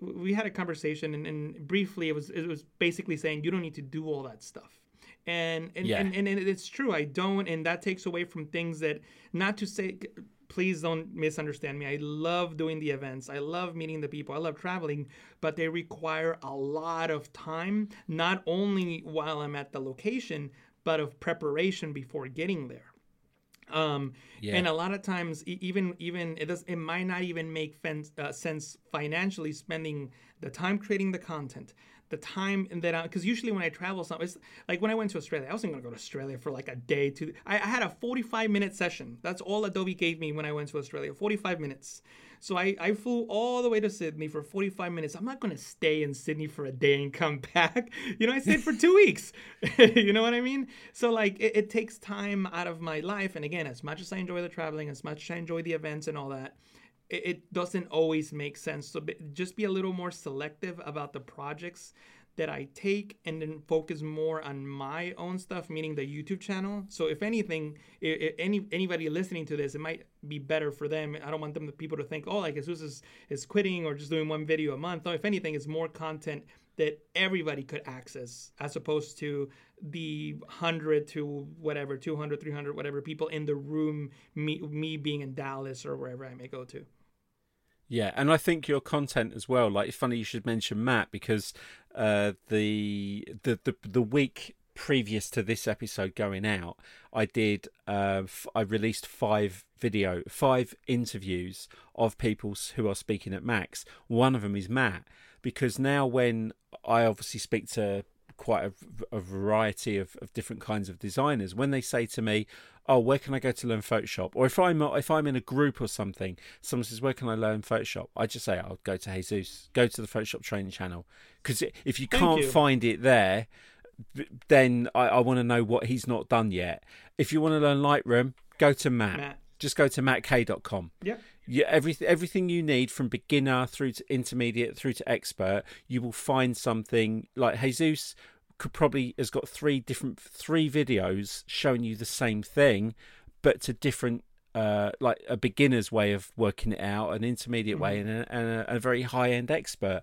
we had a conversation, and, and briefly it was it was basically saying you don't need to do all that stuff. And and, yeah. and and it's true I don't and that takes away from things that not to say please don't misunderstand me. I love doing the events. I love meeting the people. I love traveling, but they require a lot of time, not only while I'm at the location, but of preparation before getting there. Um, yeah. and a lot of times, even even it does it might not even make fence, uh, sense financially spending the time creating the content, the time that I because usually when I travel, some it's like when I went to Australia, I wasn't to go to Australia for like a day. To I, I had a 45 minute session. That's all Adobe gave me when I went to Australia, 45 minutes. So I, I flew all the way to Sydney for 45 minutes. I'm not to stay in Sydney for a day and come back. You know, I stayed for two weeks. you know what I mean? So, like, it, it takes time out of my life. And again, as much as I enjoy the traveling, as much as I enjoy the events and all that, it, doesn't always make sense. So, just be a little more selective about the projects that I take and then focus more on my own stuff, meaning the YouTube channel. So if anything, if, any anybody listening to this, it might be better for them. I don't want them people to think, oh, like Jesus is is quitting or just doing one video a month. No, if anything, it's more content that everybody could access as opposed to the 100 to whatever 200 300 whatever people in the room me, me being in dallas or wherever i may go to yeah, and I think your content as well. Like, it's funny you should mention Matt because uh, the, the the the week previous to this episode going out, I did uh, f- I released five video, five interviews of people who are speaking at Max. One of them is Matt because now when I obviously speak to quite a, a variety of, of different kinds of designers, when they say to me, oh, where can I go to learn Photoshop? Or if I'm if I'm in a group or something, someone says, where can I learn Photoshop? I just say, I'll go to Jesus, go to the Photoshop training channel, because if you Thank can't you. find it there, then I, I want to know what he's not done yet. If you want to learn Lightroom, go to Matt. Matt. Just go to mattk.com. Yeah. Yeah, everything everything you need from beginner through to intermediate through to expert, you will find something like Jesus could probably has got three different three videos showing you the same thing, but to different uh, like a beginner's way of working it out, an intermediate mm-hmm. way, and, a, and a, a very high end expert.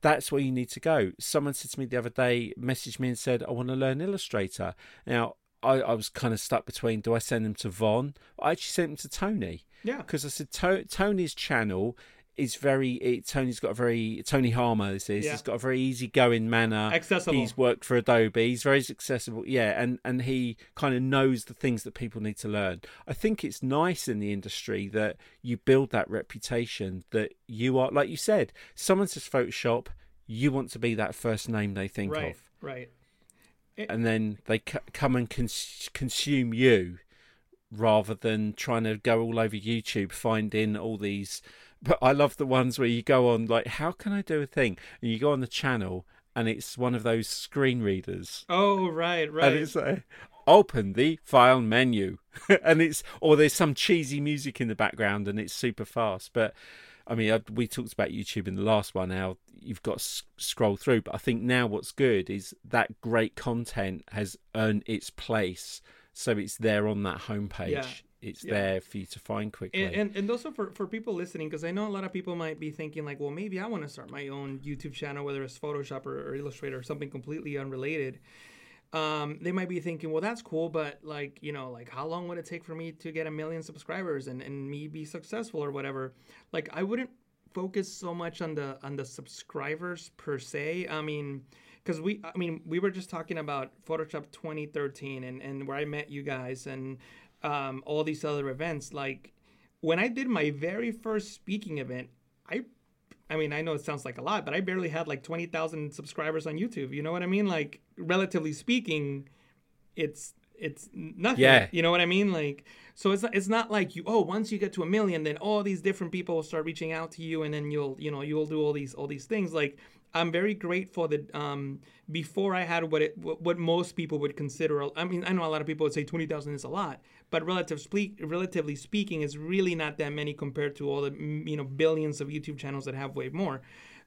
That's where you need to go. Someone said to me the other day, messaged me and said, "I want to learn Illustrator." Now I, I was kind of stuck between: do I send them to Von? I actually sent them to Tony. Yeah, because I said to- Tony's channel is very it, Tony's got a very Tony Harmer this is yeah. he's got a very easygoing manner. Accessible. He's worked for Adobe. He's very accessible. Yeah and and he kind of knows the things that people need to learn. I think it's nice in the industry that you build that reputation that you are like you said someone says Photoshop you want to be that first name they think right, of. right. And then they c- come and cons- consume you rather than trying to go all over YouTube finding all these but I love the ones where you go on like, how can I do a thing? And you go on the channel and it's one of those screen readers. Oh, right, right. And it's like, open the file menu, and it's or there's some cheesy music in the background and it's super fast. But I mean, I, we talked about YouTube in the last one. How you've got to scroll through, but I think now what's good is that great content has earned its place, so it's there on that homepage. Yeah it's yeah. there for you to find quickly. And, and, and also for, for people listening, because I know a lot of people might be thinking like, well, maybe I want to start my own YouTube channel, whether it's Photoshop or, or Illustrator or something completely unrelated. Um, they might be thinking, well, that's cool, but like, you know, like how long would it take for me to get a million subscribers and, and me be successful or whatever? Like, I wouldn't focus so much on the on the subscribers per se. I mean, because we, I mean, we were just talking about Photoshop 2013 and and where I met you guys and um, all these other events. Like when I did my very first speaking event, I I mean, I know it sounds like a lot, but I barely had like 20,000 subscribers on YouTube. You know what I mean? Like relatively speaking, it's it's nothing. Yeah. You know what I mean? Like so it's not, it's not like you oh once you get to a million then all these different people will start reaching out to you and then you'll you know you'll do all these all these things like I'm very grateful that um, before I had what it what most people would consider. I mean, I know a lot of people would say twenty thousand is a lot, but relatively speaking, is really not that many compared to all the you know billions of YouTube channels that have way more.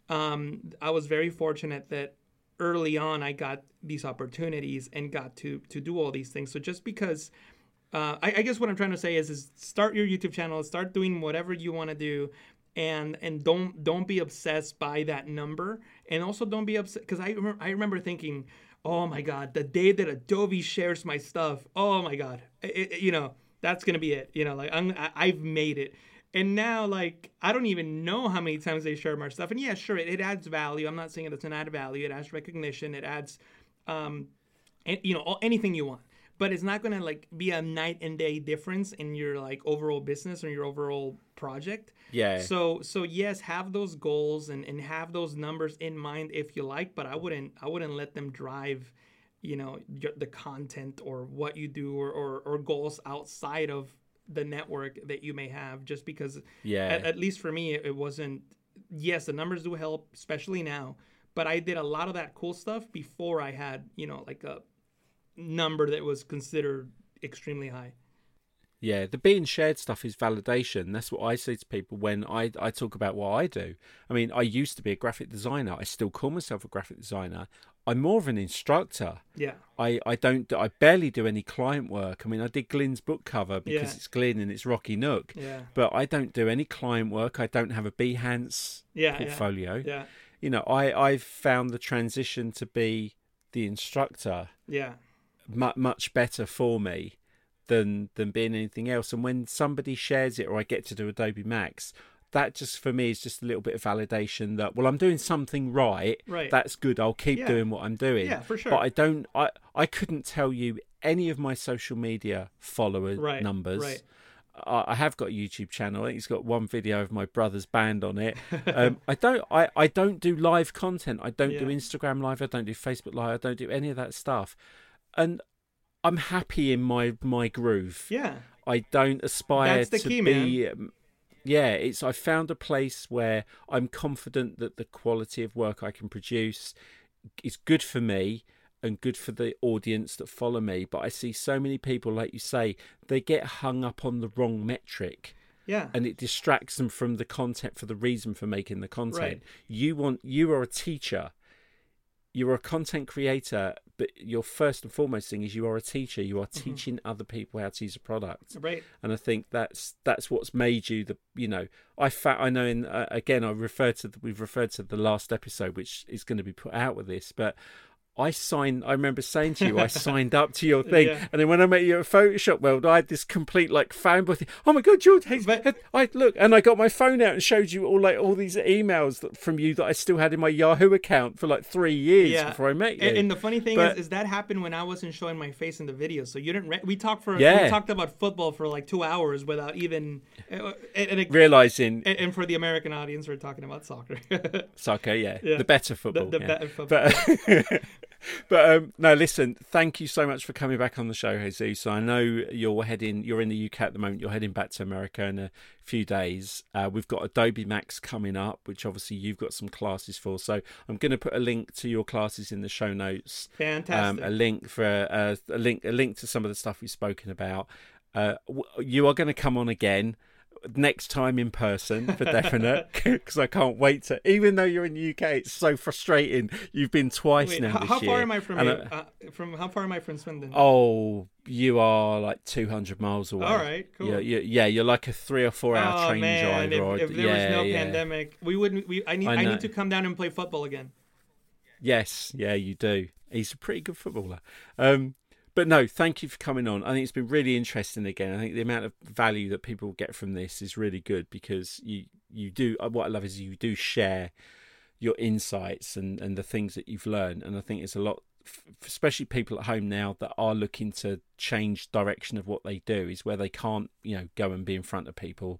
Um, I was very fortunate that early on I got these opportunities and got to to do all these things. So just because uh, I, I, guess what I'm trying to say is, is start your YouTube channel, start doing whatever you want to do, and and don't don't be obsessed by that number, and also don't be upset because I remember I remember thinking, oh my god, the day that Adobe shares my stuff, oh my god, it, it, you know that's gonna be it, you know, like I'm I've made it. And now, like, I don't even know how many times they share my stuff. And yeah, sure, it, it adds value. I'm not saying it doesn't add value. It adds recognition. It adds, um, and, you know, anything you want but it's not gonna like be a night and day difference in your like overall business or your overall project. Yeah. So so yes, have those goals and and have those numbers in mind if you like, but I wouldn't I wouldn't let them drive, you know, your, the content or what you do or, or or goals outside of the network that you may have just because yeah at, at least for me it, it wasn't yes the numbers do help especially now but i did a lot of that cool stuff before i had you know like a number that was considered extremely high. Yeah, the being shared stuff is validation. That's what I say to people when I, I talk about what I do. I mean, I used to be a graphic designer. I still call myself a graphic designer. I'm more of an instructor. Yeah. I, I don't I barely do any client work. I mean, I did Glyn's book cover because yeah. it's Glyn and it's Rocky Nook. Yeah. But I don't do any client work. I don't have a Behance yeah, portfolio. Yeah. yeah. You know, I I've found the transition to be the instructor. Yeah much better for me than than being anything else. And when somebody shares it or I get to do Adobe Max, that just for me is just a little bit of validation that well I'm doing something right. Right. That's good. I'll keep yeah. doing what I'm doing. Yeah, for sure. But I don't. I I couldn't tell you any of my social media follower right. numbers. Right. I have got a YouTube channel. I think it's got one video of my brother's band on it. Um, I don't. I, I don't do live content. I don't yeah. do Instagram live. I don't do Facebook live. I don't do any of that stuff and I'm happy in my my groove. Yeah. I don't aspire to key, be. Um, yeah, it's I found a place where I'm confident that the quality of work I can produce is good for me and good for the audience that follow me. But I see so many people, like you say, they get hung up on the wrong metric. Yeah. And it distracts them from the content for the reason for making the content. Right. You want you are a teacher you're a content creator, but your first and foremost thing is you are a teacher. You are mm-hmm. teaching other people how to use a product, right? And I think that's that's what's made you the you know I fa- I know in uh, again I refer to the, we've referred to the last episode which is going to be put out with this, but I signed. I remember saying to you, I signed up to your thing, yeah. and then when I met you at Photoshop World, I had this complete like fanboy thing. Oh my god, George! But, I look, and I got my phone out and showed you all like all these emails that, from you that I still had in my Yahoo account for like three years yeah. before I met you. And, and the funny thing but, is, is that happened when I wasn't showing my face in the video, so you didn't. Re- we talked for yeah. we talked about football for like two hours without even uh, and, and, realizing. And, for the American audience, we're talking about soccer. soccer, yeah. the better football, the, the yeah. better football. But, but um, no, listen. Thank you so much for coming back on the show, Jesus. I know you're heading. You're in the UK at the moment. You're heading back to America in a few days. Uh, we've got Adobe Max coming up, which obviously you've got some classes for. So I'm going to put a link to your classes in the show notes. Fantastic. Um, a link for a, a, link. A link to some of the stuff we've spoken about. Uh, you are going to come on again next time in person for definite because I can't wait to. Even though you're in the UK, it's so frustrating. You've been twice Wait, now. How, how far year. am I from you? Uh, from how far am I from Swindon? Oh, you are like 200 miles away. All right, cool. You're, you're, yeah, you're like a three or four hour oh, train man, drive. If, if there yeah, was no yeah. pandemic, we wouldn't. We I need. I, I need to come down and play football again. Yes, yeah, you do. He's a pretty good footballer. Um, but no, thank you for coming on. I think it's been really interesting again. I think the amount of value that people get from this is really good because you you do uh, what I love is you do share your insights and and the things that you've learned, and I think it's a lot especially people at home now that are looking to change direction of what they do is where they can't you know go and be in front of people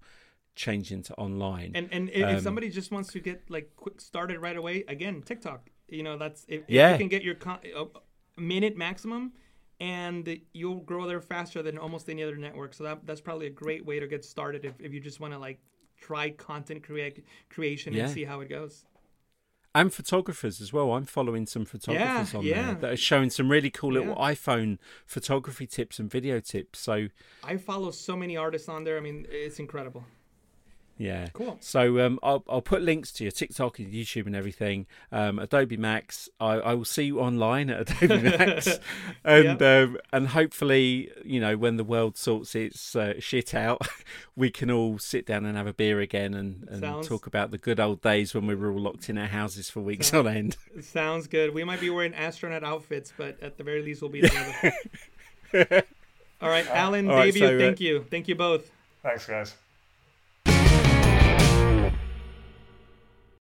change into online and and if um, somebody just wants to get like quick started right away again tiktok you know that's if, if yeah. you can get your con- a minute maximum and you'll grow there faster than almost any other network. So that that's probably a great way to get started if, if you just want to like try content creation yeah. and see how it goes. And photographers as well. I'm following some photographers yeah, on yeah. there that are showing some really cool little iPhone photography tips and video tips. So I follow so many artists on there. I mean, it's incredible. Yeah. Cool. So um, I'll, I'll put links to your TikTok and YouTube and everything. Um, Adobe Max. I, I will see you online at Adobe Max, and yeah. um, and hopefully, you know, when the world sorts its uh, shit out, we can all sit down and have a beer again and, and sounds... talk about the good old days when we were all locked in our houses for weeks sounds... on end. Sounds good. We might be wearing astronaut outfits, but at the very least, we'll be together. all right, Alan, uh, Davey, right, so, uh, thank you, thank you both. Thanks, guys.